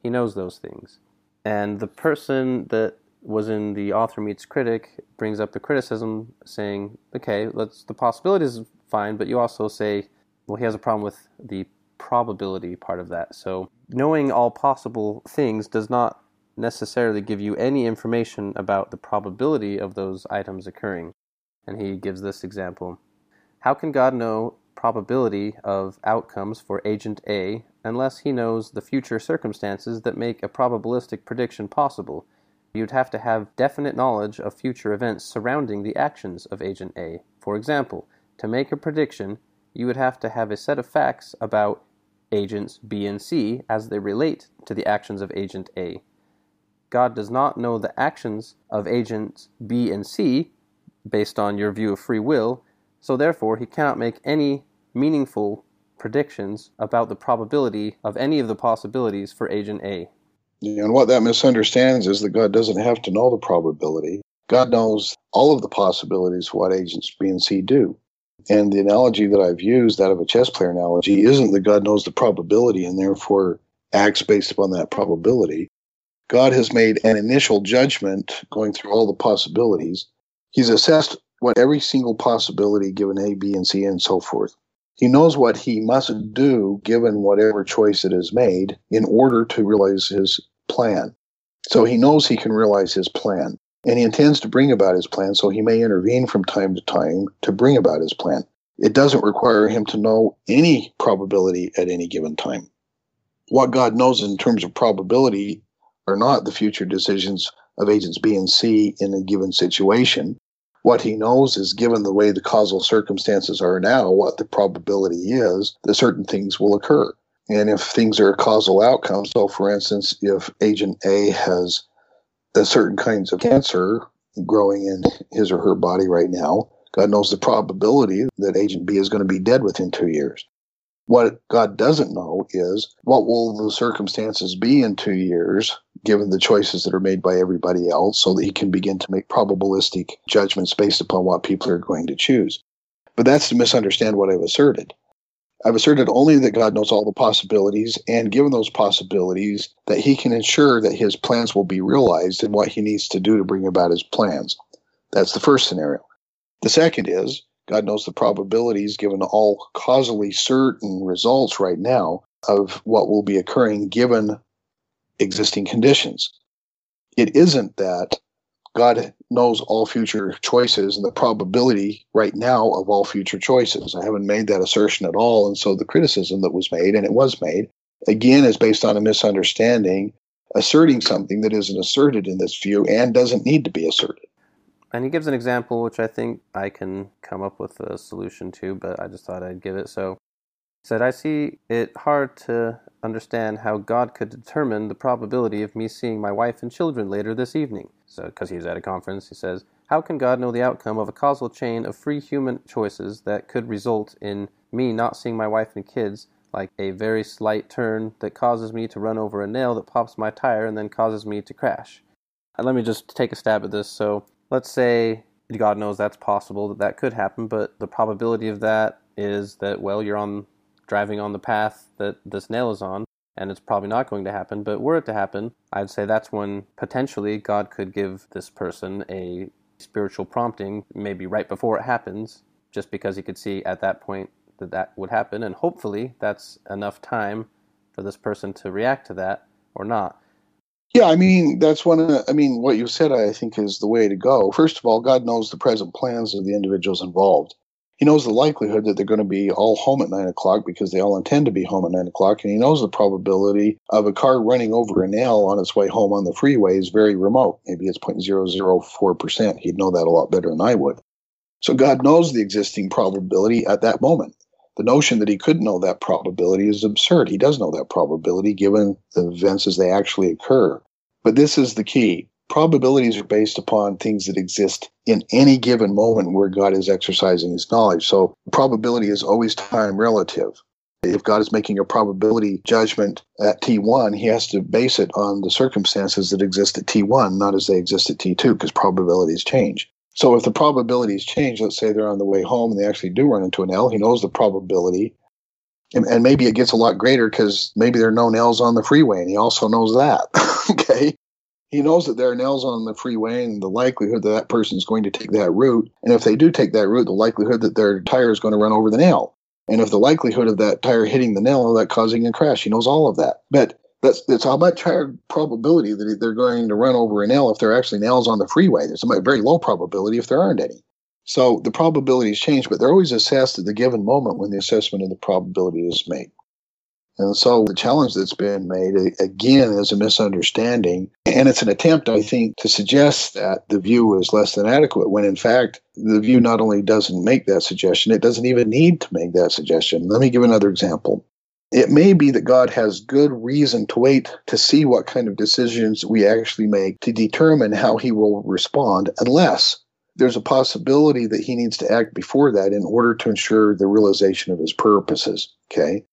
S1: He knows those things. And the person that was in the author meets critic brings up the criticism saying, okay, let's the possibilities fine, but you also say, well, he has a problem with the probability part of that. So knowing all possible things does not necessarily give you any information about the probability of those items occurring. And he gives this example. How can God know probability of outcomes for agent A unless he knows the future circumstances that make a probabilistic prediction possible. You'd have to have definite knowledge of future events surrounding the actions of Agent A. For example, to make a prediction, you would have to have a set of facts about agents B and C as they relate to the actions of Agent A. God does not know the actions of agents B and C based on your view of free will, so therefore he cannot make any meaningful predictions about the probability of any of the possibilities for agent A.
S2: And what that misunderstands is that God doesn't have to know the probability. God knows all of the possibilities what agents B and C do. And the analogy that I've used, that of a chess player analogy, isn't that God knows the probability and therefore acts based upon that probability. God has made an initial judgment going through all the possibilities. He's assessed what every single possibility given A, B, and C, and so forth. He knows what he must do given whatever choice it is made in order to realize his plan. So he knows he can realize his plan. And he intends to bring about his plan, so he may intervene from time to time to bring about his plan. It doesn't require him to know any probability at any given time. What God knows in terms of probability are not the future decisions of agents B and C in a given situation, what he knows is given the way the causal circumstances are now, what the probability is that certain things will occur. And if things are causal outcome, so for instance, if agent A has a certain kinds of cancer growing in his or her body right now, God knows the probability that agent B is going to be dead within two years. What God doesn't know is what will the circumstances be in two years given the choices that are made by everybody else so that he can begin to make probabilistic judgments based upon what people are going to choose. But that's to misunderstand what I've asserted. I've asserted only that God knows all the possibilities, and given those possibilities, that he can ensure that his plans will be realized and what he needs to do to bring about his plans. That's the first scenario. The second is God knows the probabilities given all causally certain results right now of what will be occurring given existing conditions. It isn't that God knows all future choices and the probability right now of all future choices. I haven't made that assertion at all. And so the criticism that was made, and it was made, again, is based on a misunderstanding, asserting something that isn't asserted in this view and doesn't need to be asserted.
S1: And he gives an example, which I think I can come up with a solution to, but I just thought I'd give it. So he said, I see it hard to understand how God could determine the probability of me seeing my wife and children later this evening. So, because he was at a conference, he says, How can God know the outcome of a causal chain of free human choices that could result in me not seeing my wife and kids, like a very slight turn that causes me to run over a nail that pops my tire and then causes me to crash? And let me just take a stab at this. So, let's say God knows that's possible, that that could happen, but the probability of that is that, well, you're on driving on the path that this nail is on, and it's probably not going to happen. But were it to happen, I'd say that's when potentially God could give this person a spiritual prompting, maybe right before it happens, just because he could see at that point that that would happen, and hopefully that's enough time for this person to react to that or not.
S2: Yeah, I mean that's one. Of the, I mean, what you said, I think, is the way to go. First of all, God knows the present plans of the individuals involved. He knows the likelihood that they're going to be all home at nine o'clock because they all intend to be home at nine o'clock, and he knows the probability of a car running over a nail on its way home on the freeway is very remote. Maybe it's 0.004 percent. He'd know that a lot better than I would. So God knows the existing probability at that moment. The notion that he could know that probability is absurd. He does know that probability given the events as they actually occur. But this is the key. Probabilities are based upon things that exist in any given moment where God is exercising his knowledge. So probability is always time relative. If God is making a probability judgment at T1, he has to base it on the circumstances that exist at T1, not as they exist at T2, because probabilities change. So if the probabilities change, let's say they're on the way home and they actually do run into an L, he knows the probability. And, and maybe it gets a lot greater because maybe there are no L's on the freeway, and he also knows that. okay. He knows that there are nails on the freeway and the likelihood that that person is going to take that route. And if they do take that route, the likelihood that their tire is going to run over the nail. And if the likelihood of that tire hitting the nail that causing a crash, he knows all of that. But that's that's how much higher probability that they're going to run over a nail if there are actually nails on the freeway. There's a very low probability if there aren't any. So the probabilities change, but they're always assessed at the given moment when the assessment of the probability is made. And so the challenge that's been made again is a misunderstanding. And it's an attempt, I think, to suggest that the view is less than adequate when in fact the view not only doesn't make that suggestion, it doesn't even need to make that suggestion. Let me give another example. It may be that God has good reason to wait to see what kind of decisions we actually make to determine how he will respond, unless there's a possibility that he needs to act before that in order to ensure the realization of his purposes. Okay.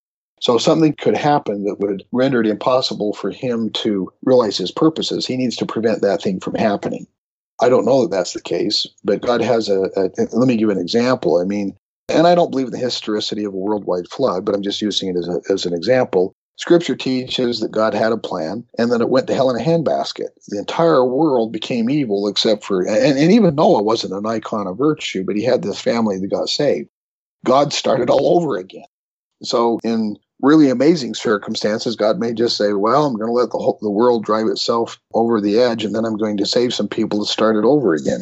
S2: So something could happen that would render it impossible for him to realize his purposes. He needs to prevent that thing from happening. I don't know that that's the case, but God has a, a let me give an example. I mean, and I don't believe in the historicity of a worldwide flood, but I'm just using it as, a, as an example. Scripture teaches that God had a plan and then it went to hell in a handbasket. The entire world became evil except for, and, and even Noah wasn't an icon of virtue, but he had this family that got saved. God started all over again. So, in really amazing circumstances, God may just say, Well, I'm going to let the, whole, the world drive itself over the edge, and then I'm going to save some people to start it over again.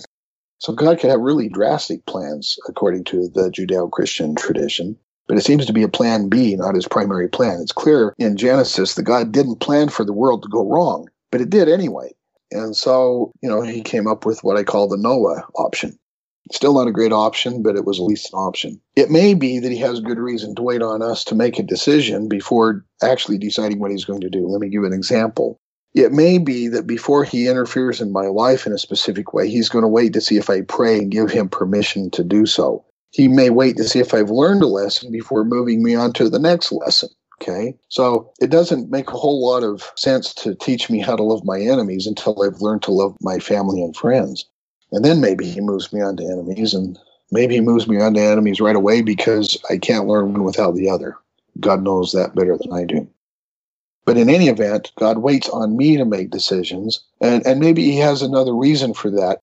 S2: So God could have really drastic plans according to the Judeo Christian tradition. But it seems to be a plan B, not his primary plan. It's clear in Genesis that God didn't plan for the world to go wrong, but it did anyway. And so, you know, he came up with what I call the Noah option. Still not a great option, but it was at least an option. It may be that he has good reason to wait on us to make a decision before actually deciding what he's going to do. Let me give an example. It may be that before he interferes in my life in a specific way, he's going to wait to see if I pray and give him permission to do so. He may wait to see if I've learned a lesson before moving me on to the next lesson. Okay. So it doesn't make a whole lot of sense to teach me how to love my enemies until I've learned to love my family and friends. And then maybe he moves me on to enemies and maybe he moves me on to enemies right away because I can't learn one without the other. God knows that better than I do. But in any event, God waits on me to make decisions, and, and maybe He has another reason for that.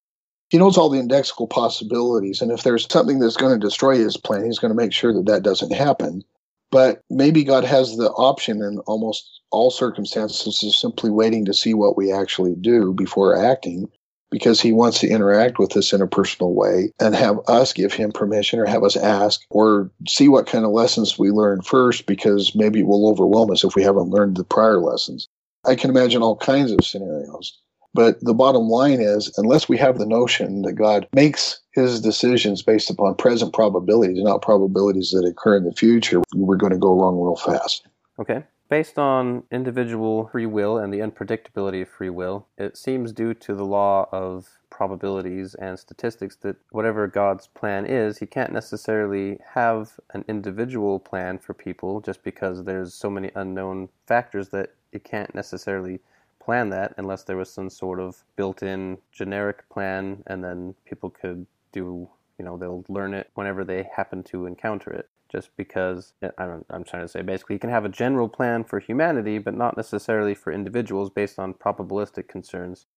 S2: He knows all the indexical possibilities, and if there's something that's going to destroy His plan, He's going to make sure that that doesn't happen. But maybe God has the option in almost all circumstances of simply waiting to see what we actually do before acting because he wants to interact with us in a personal way and have us give him permission or have us ask or see what kind of lessons we learn first because maybe it will overwhelm us if we haven't learned the prior lessons. I can imagine all kinds of scenarios. But the bottom line is, unless we have the notion that God makes his decisions based upon present probabilities, not probabilities that occur in the future, we're going to go wrong real fast.
S1: Okay. Based on individual free will and the unpredictability of free will, it seems due to the law of probabilities and statistics that whatever God's plan is, He can't necessarily have an individual plan for people just because there's so many unknown factors that He can't necessarily plan that unless there was some sort of built in generic plan and then people could do, you know, they'll learn it whenever they happen to encounter it just because eh, don't, I'm trying to say basically you can have a general plan for humanity, but not necessarily for individuals based on probabilistic concerns.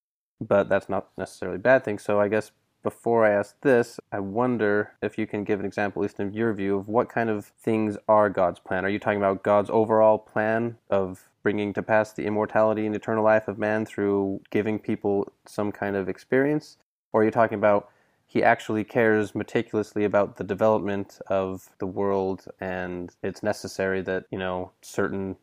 S1: But that's not necessarily a bad thing. So I guess before I ask this, I wonder if you can give an example, at least in your view, of what kind of things are God's plan. Are you talking about God's overall plan of bringing to pass the immortality and eternal life of man through giving people some kind of experience? Or are you talking about he actually cares meticulously about the development of the world and it's necessary that, you know, certain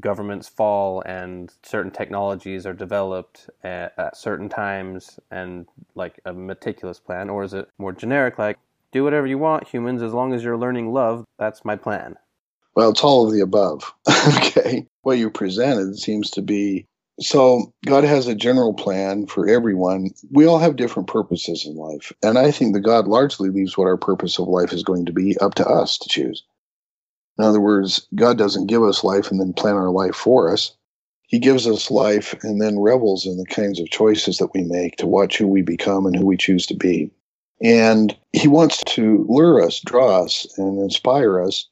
S1: governments fall and certain technologies are developed at, at, certain times and like a meticulous plan or is it more generic like do whatever you want humans as long as you're learning love that's my plan.
S2: Well it's all of the above. Okay. What you presented seems to be so god has a general plan for everyone we all have different purposes in life and i think that god largely leaves what our purpose of life is going to be up to us to choose in other words, God doesn't give us life and then plan our life for us. He gives us life and then revels in the kinds of choices that we make to watch who we become and who we choose to be. And He wants to lure us, draw us, and inspire us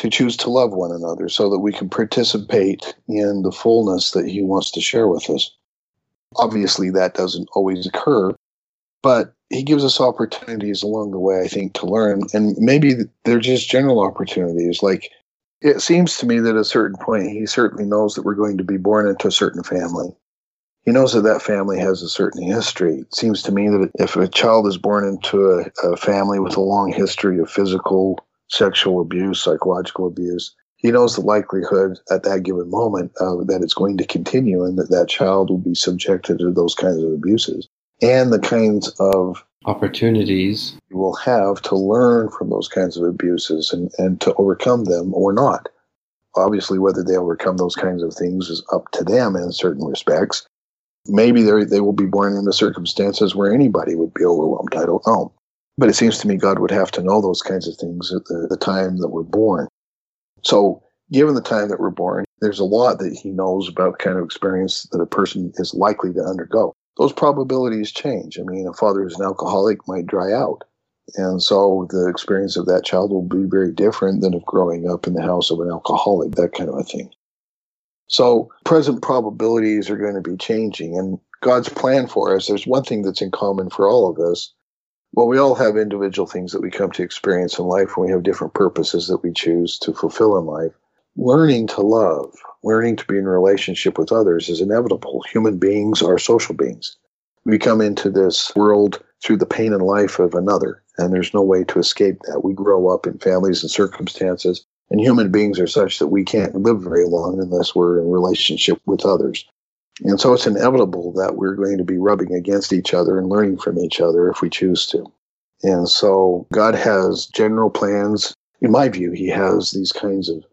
S2: to choose to love one another so that we can participate in the fullness that He wants to share with us. Obviously, that doesn't always occur, but he gives us opportunities along the way, I think, to learn. And maybe they're just general opportunities. Like it seems to me that at a certain point, he certainly knows that we're going to be born into a certain family. He knows that that family has a certain history. It seems to me that if a child is born into a, a family with a long history of physical, sexual abuse, psychological abuse, he knows the likelihood at that given moment uh, that it's going to continue and that that child will be subjected to those kinds of abuses and the kinds of
S1: opportunities
S2: you will have to learn from those kinds of abuses and, and to overcome them or not. Obviously, whether they overcome those kinds of things is up to them in certain respects. Maybe they will be born into circumstances where anybody would be overwhelmed. I don't know. But it seems to me God would have to know those kinds of things at the, the time that we're born. So, given the time that we're born, there's a lot that He knows about the kind of experience that a person is likely to undergo those probabilities change. I mean, a father who's an alcoholic might dry out. And so the experience of that child will be very different than of growing up in the house of an alcoholic, that kind of a thing. So present probabilities are going to be changing. And God's plan for us, there's one thing that's in common for all of us. Well, we all have individual things that we come to experience in life, and we have different purposes that we choose to fulfill in life. Learning to love, learning to be in relationship with others is inevitable. Human beings are social beings. We come into this world through the pain and life of another, and there's no way to escape that. We grow up in families and circumstances, and human beings are such that we can't live very long unless we're in relationship with others. And so it's inevitable that we're going to be rubbing against each other and learning from each other if we choose to. And so God has general plans. In my view, He has these kinds of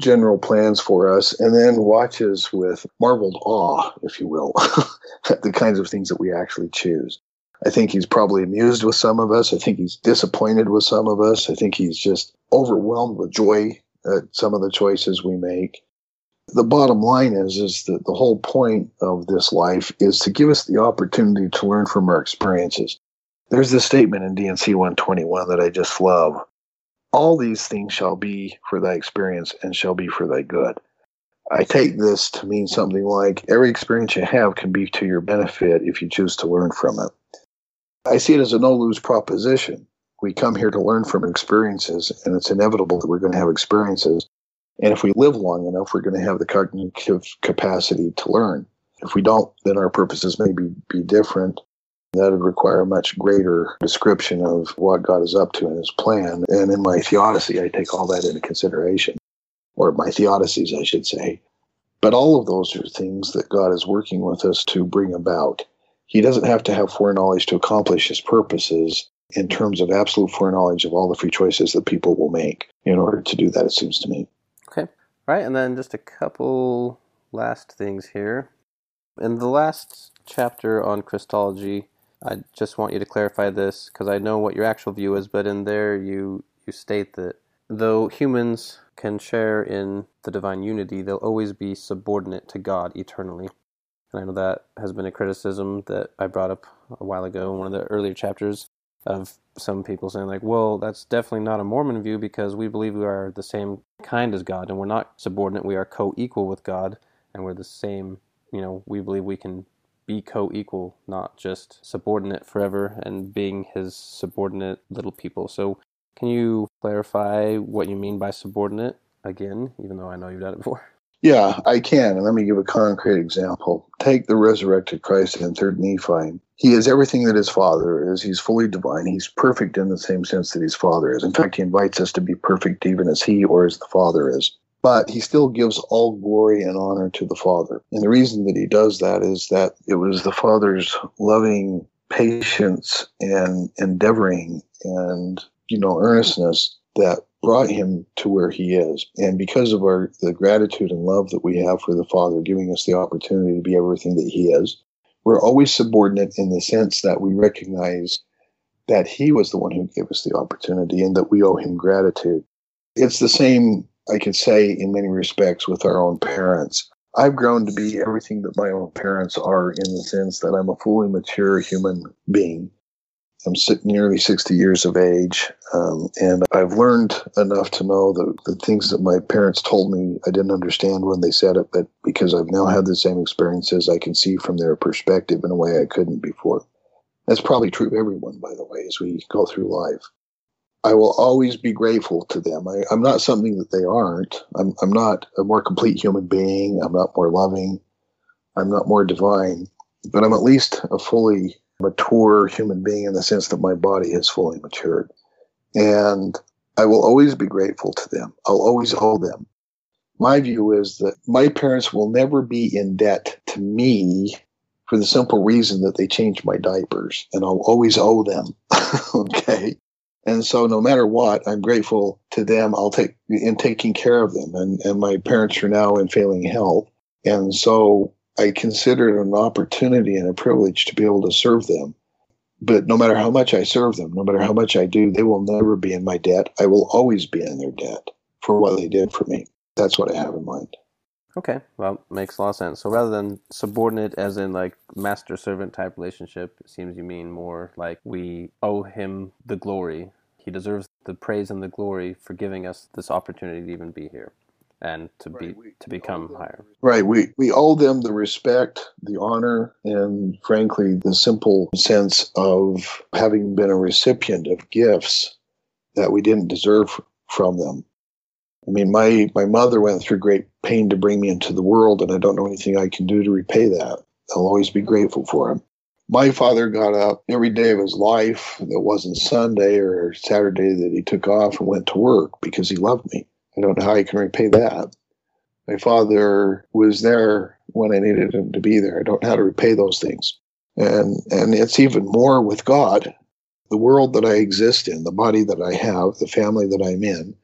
S2: general plans for us and then watches with marveled awe, if you will, at the kinds of things that we actually choose. I think he's probably amused with some of us. I think he's disappointed with some of us. I think he's just overwhelmed with joy at some of the choices we make. The bottom line is is that the whole point of this life is to give us the opportunity to learn from our experiences. There's this statement in D&C 121 that I just love all these things shall be for thy experience and shall be for thy good. I take this to mean something like every experience you have can be to your benefit if you choose to learn from it. I see it as a no lose proposition. We come here to learn from experiences, and it's inevitable that we're going to have experiences. And if we live long enough, we're going to have the cognitive capacity to learn. If we don't, then our purposes may be, be different. That would require a much greater description of what God is up to in his plan. And in my theodicy, I take all that into consideration, or my theodicies, I should say. But all of those are things that God is working with us to bring about. He doesn't have to have foreknowledge to accomplish his purposes in terms of absolute foreknowledge of all the free choices that people will make in order to do that, it seems to me.
S1: Okay. All right. And then just a couple last things here. In the last chapter on Christology, I just want you to clarify this because I know what your actual view is, but in there you you state that though humans can share in the divine unity, they'll always be subordinate to God eternally. And I know that has been a criticism that I brought up a while ago in one of the earlier chapters of some people saying like, well, that's definitely not a Mormon view because we believe we are the same kind as God and we're not subordinate, we are co-equal with God and we're the same, you know, we believe we can be co equal, not just subordinate forever and being his subordinate little people. So, can you clarify what you mean by subordinate again, even though I know you've done it before?
S2: Yeah, I can. And let me give a concrete example. Take the resurrected Christ in 3rd Nephi. He is everything that his Father is. He's fully divine. He's perfect in the same sense that his Father is. In fact, he invites us to be perfect even as he or as the Father is. But he still gives all glory and honor to the Father. And the reason that he does that is that it was the Father's loving patience and endeavoring and, you know, earnestness that brought him to where he is. And because of our the gratitude and love that we have for the Father giving us the opportunity to be everything that he is, we're always subordinate in the sense that we recognize that he was the one who gave us the opportunity and that we owe him gratitude. It's the same, I could say, in many respects with our own parents. I've grown to be everything that my own parents are in the sense that I'm a fully mature human being I'm nearly 60 years of age, um, and I've learned enough to know the, the things that my parents told me I didn't understand when they said it, but because I've now had the same experiences, I can see from their perspective in a way I couldn't before. That's probably true of everyone, by the way, as we go through life. I will always be grateful to them. I, am not something that they aren't. I'm, I'm not a more complete human being. I'm not more loving. I'm not more divine, but I'm at least a fully mature human being in the sense that my body has fully matured. And I will always be grateful to them. I'll always owe them. My view is that my parents will never be in debt to me for the simple reason that they changed my diapers and I'll always owe them. okay. And so no matter what, I'm grateful to them. I'll take in taking care of them. And, and my parents are now in failing health. And so I consider it an opportunity and a privilege to be able to serve them. But no matter how much I serve them, no matter how much I do, they will never be in my debt. I will always be in their debt for what they did for me. That's what I have in mind.
S1: Okay, well, makes a lot of sense. So rather than subordinate, as in like master servant type relationship, it seems you mean more like we owe him the glory. He deserves the praise and the glory for giving us this opportunity to even be here and to right. be we, to become higher.
S2: Right. We we owe them the respect, the honor, and frankly, the simple sense of having been a recipient of gifts that we didn't deserve from them. I mean, my my mother went through great pain to bring me into the world, and I don't know anything I can do to repay that. I'll always be grateful for him. My father got up every day of his life that wasn't Sunday or Saturday that he took off and went to work because he loved me. I don't know how I can repay that. My father was there when I needed him to be there. I don't know how to repay those things. And and it's even more with God. The world that I exist in, the body that I have, the family that I'm in,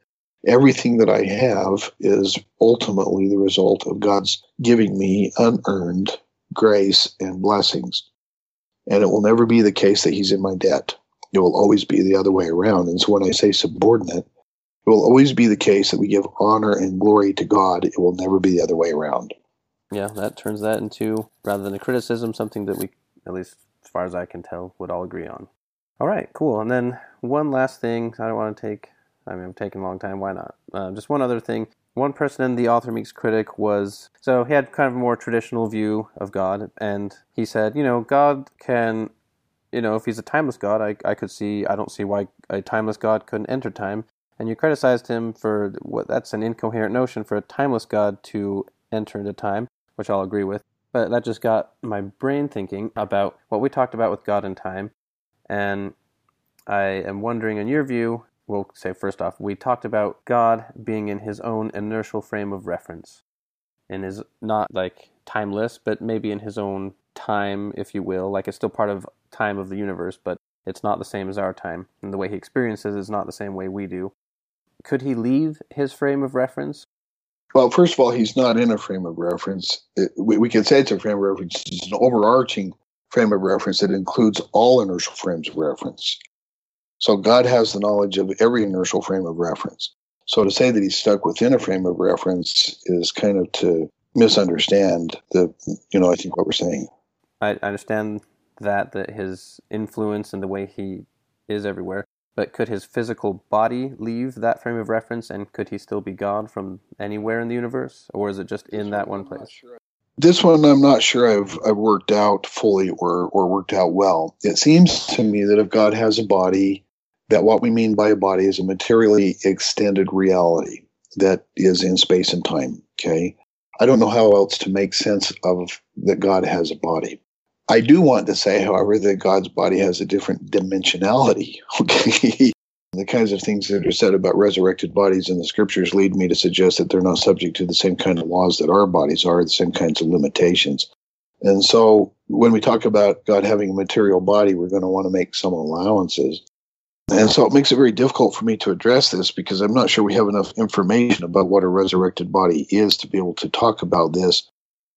S2: everything that I have is ultimately the result of God's giving me unearned grace and blessings. And it will never be the case that He's in my debt. It will always be the other way around. And so when I say subordinate, it will always be the case that we give honor and glory to God. It will never be the other way around.
S1: Yeah, that turns that into, rather than a criticism, something that we, at least as far as I can tell, would all agree on. All right, cool. And then one last thing I don't want to take, I mean, I'm taking a long time, why not? Uh, just one other thing. One person in the Author Meets Critic was, so he had kind of a more traditional view of God, and he said, you know, God can, you know, if he's a timeless God, I, I could see, I don't see why a timeless God couldn't enter time and you criticized him for what that's an incoherent notion for a timeless God to enter into time, which I'll agree with. But that just got my brain thinking about what we talked about with God and time. And I am wondering, in your view, we'll say first off, we talked about God being in his own inertial frame of reference. and his, not like timeless, but maybe in his own time, if you will. Like it's still part of time of the universe, but it's not the same as our time. And the way he experiences is not the same way we do could he leave his frame of reference?
S2: Well, first of all, he's not in a frame of reference. It, we, we can say it's a frame of reference. It's an overarching frame of reference that includes all inertial frames of reference. So God has the knowledge of every inertial frame of reference. So to say that he's stuck within a frame of reference is kind of to misunderstand the, you know, I think what we're saying.
S1: I understand that that his influence and the way he is everywhere. But could his physical body leave that frame of reference, and could he still be God from anywhere in the universe, or is it just in that one place?
S2: This one I'm not sure I've, I've worked out fully or, or worked out well. It seems to me that if God has a body, that what we mean by a body is a materially extended reality that is in space and time. Okay. I don't know how else to make sense of that God has a body. I do want to say, however, that God's body has a different dimensionality. Okay. the kinds of things that are said about resurrected bodies in the scriptures lead me to suggest that they're not subject to the same kind of laws that our bodies are, the same kinds of limitations. And so when we talk about God having a material body, we're going to want to make some allowances. And so it makes it very difficult for me to address this because I'm not sure we have enough information about what a resurrected body is to be able to talk about this.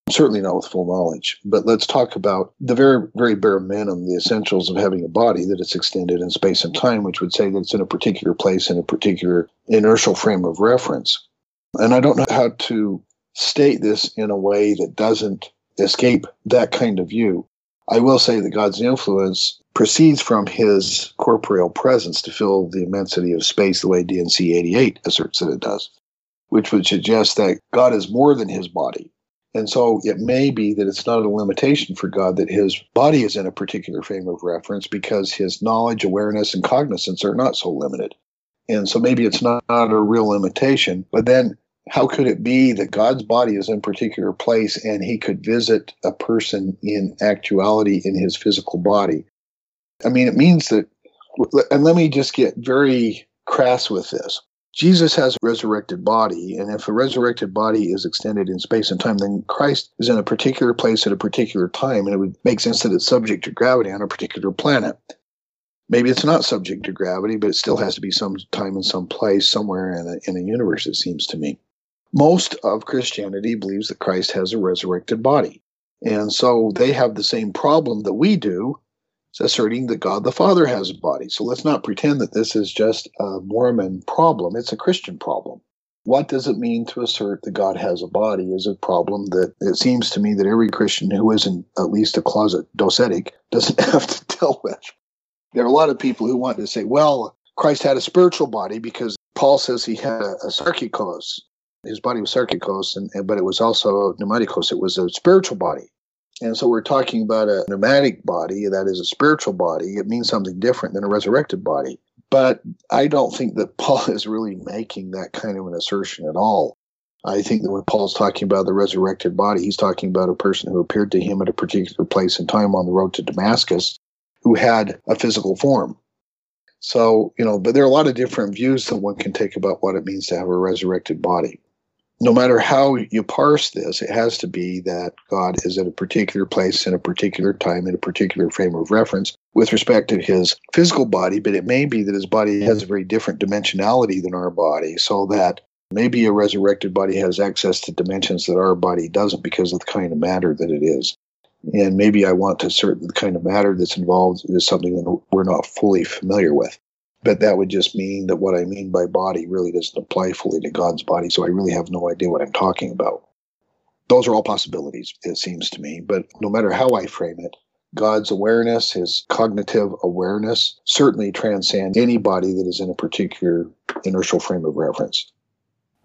S2: Certainly not with full knowledge, but let's talk about the very, very bare minimum, the essentials of having a body that it's extended in space and time, which would say that it's in a particular place in a particular inertial frame of reference. And I don't know how to state this in a way that doesn't escape that kind of view. I will say that God's influence proceeds from his corporeal presence to fill the immensity of space the way D&C 88 asserts that it does, which would suggest that God is more than his body. And so it may be that it's not a limitation for God that his body is in a particular frame of reference because his knowledge, awareness, and cognizance are not so limited. And so maybe it's not, not a real limitation, but then how could it be that God's body is in a particular place and he could visit a person in actuality in his physical body? I mean, it means that, and let me just get very crass with this. Jesus has a resurrected body, and if a resurrected body is extended in space and time, then Christ is in a particular place at a particular time, and it would make sense that it's subject to gravity on a particular planet. Maybe it's not subject to gravity, but it still has to be some time and some place somewhere in a, in a universe, it seems to me. Most of Christianity believes that Christ has a resurrected body. And so they have the same problem that we do asserting that God the Father has a body. So let's not pretend that this is just a Mormon problem, it's a Christian problem. What does it mean to assert that God has a body is a problem that it seems to me that every Christian who isn't at least a closet docetic doesn't have to deal with. There are a lot of people who want to say, well, Christ had a spiritual body because Paul says he had a, a sarkikos. His body was sarkikos, and, but it was also pneumatikos. It was a spiritual body. And so we're talking about a pneumatic body, that is a spiritual body. It means something different than a resurrected body. But I don't think that Paul is really making that kind of an assertion at all. I think that when Paul's talking about the resurrected body, he's talking about a person who appeared to him at a particular place and time on the road to Damascus who had a physical form. So, you know, but there are a lot of different views that one can take about what it means to have a resurrected body no matter how you parse this, it has to be that God is at a particular place in a particular time in a particular frame of reference with respect to his physical body, but it may be that his body has a very different dimensionality than our body, so that maybe a resurrected body has access to dimensions that our body doesn't because of the kind of matter that it is. And maybe I want to assert the kind of matter that's involved is something that we're not fully familiar with. But that would just mean that what I mean by body really doesn't apply fully to God's body. So I really have no idea what I'm talking about. Those are all possibilities, it seems to me. But no matter how I frame it, God's awareness, his cognitive awareness, certainly transcends any body that is in a particular inertial frame of reference.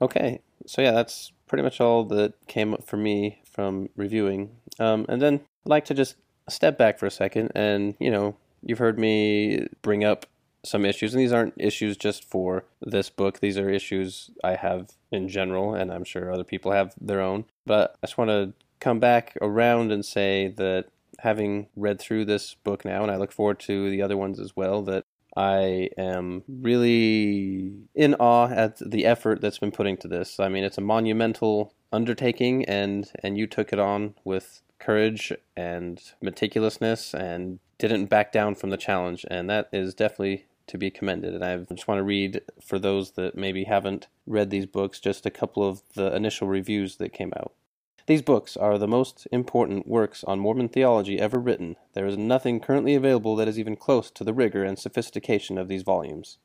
S1: Okay. So, yeah, that's pretty much all that came up for me from reviewing. Um, and then I'd like to just step back for a second and, you know, you've heard me bring up some issues, and these aren't issues just for this book. These are issues I have in general, and I'm sure other people have their own. But I just want to come back around and say that having read through this book now, and I look forward to the other ones as well, that I am really in awe at the effort that's been putting to this. I mean, it's a monumental undertaking, and and you took it on with courage and meticulousness and didn't back down from the challenge, and that is definitely to be commended. And I just want to read, for those that maybe haven't read these books, just a couple of the initial reviews that came out. These books are the most important works on Mormon theology ever written. There is nothing currently available that is even close to the rigor and sophistication of these volumes.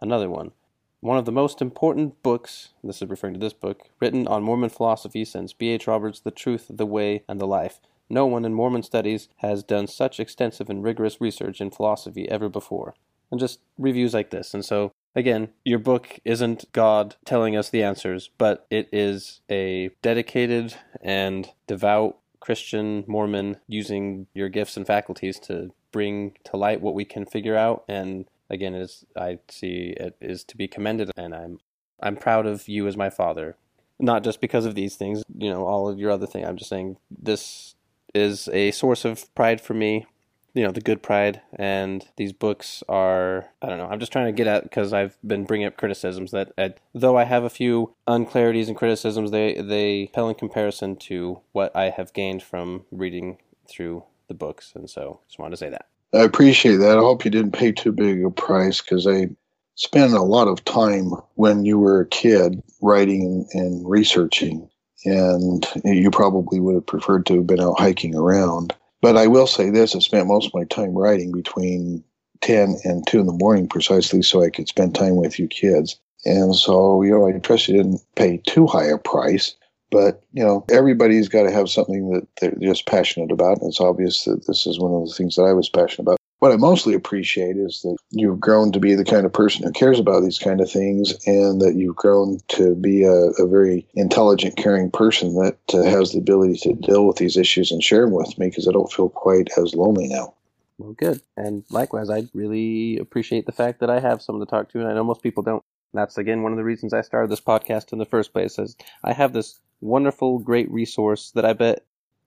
S1: Another one. One of the most important books, this is referring to this book, written on Mormon philosophy since B.H. Roberts' The Truth, the Way, and the Life. No one in Mormon studies has done such extensive and rigorous research in philosophy ever before and just reviews like this. And so again, your book isn't God telling us the answers, but it is a dedicated and devout Christian Mormon using your gifts and faculties to bring to light what we can figure out. And again, is I see it is to be commended, and I'm I'm proud of you as my father. Not just because of these things, you know, all of your other things. I'm just saying this is a source of pride for me you know the good pride and these books are i don't know i'm just trying to get at because i've been bringing up criticisms that I, though i have a few unclarities and criticisms they they pale in comparison to what i have gained from reading through the books and so just wanted to say that.
S2: I appreciate that. I hope you didn't pay too big a price because i spent a lot of time when you were a kid writing and researching and you probably would have preferred to have been out hiking around but I will say this: I spent most of my time writing between ten and two in the morning, precisely so I could spend time with you kids. And so, you know, I trust you didn't pay too high a price. But you know, everybody's got to have something that they're just passionate about. And it's obvious that this is one of the things that I was passionate about what I mostly appreciate is that you've grown to be the kind of person who cares about these kind of things and that you've grown to be a, a very intelligent, caring person that uh, has the ability to deal with these issues and share them with me because I don't feel quite as lonely now.
S1: Well, good. And likewise, I really appreciate the fact that I have someone to talk to, and I know most people don't. That's, again, one of the reasons I started this podcast in the first place, is I have this wonderful, great resource that I bet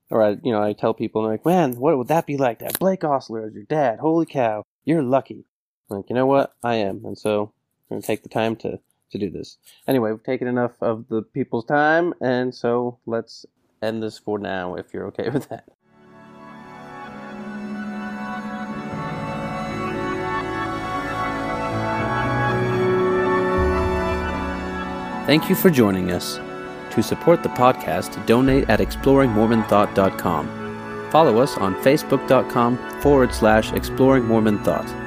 S1: or I, you know, I tell people, I'm like, man, what would that be like to have Blake Ostler as your dad? Holy cow, you're lucky. I'm like, you know what? I am. And so I'm going to take the time to, to do this. Anyway, we've taken enough of the people's time, and so let's end this for now if you're okay with that. Thank you for joining us. To support the podcast, donate at exploringmormonthought.com. Follow us on facebook.com forward slash exploringmormonthought. Thought.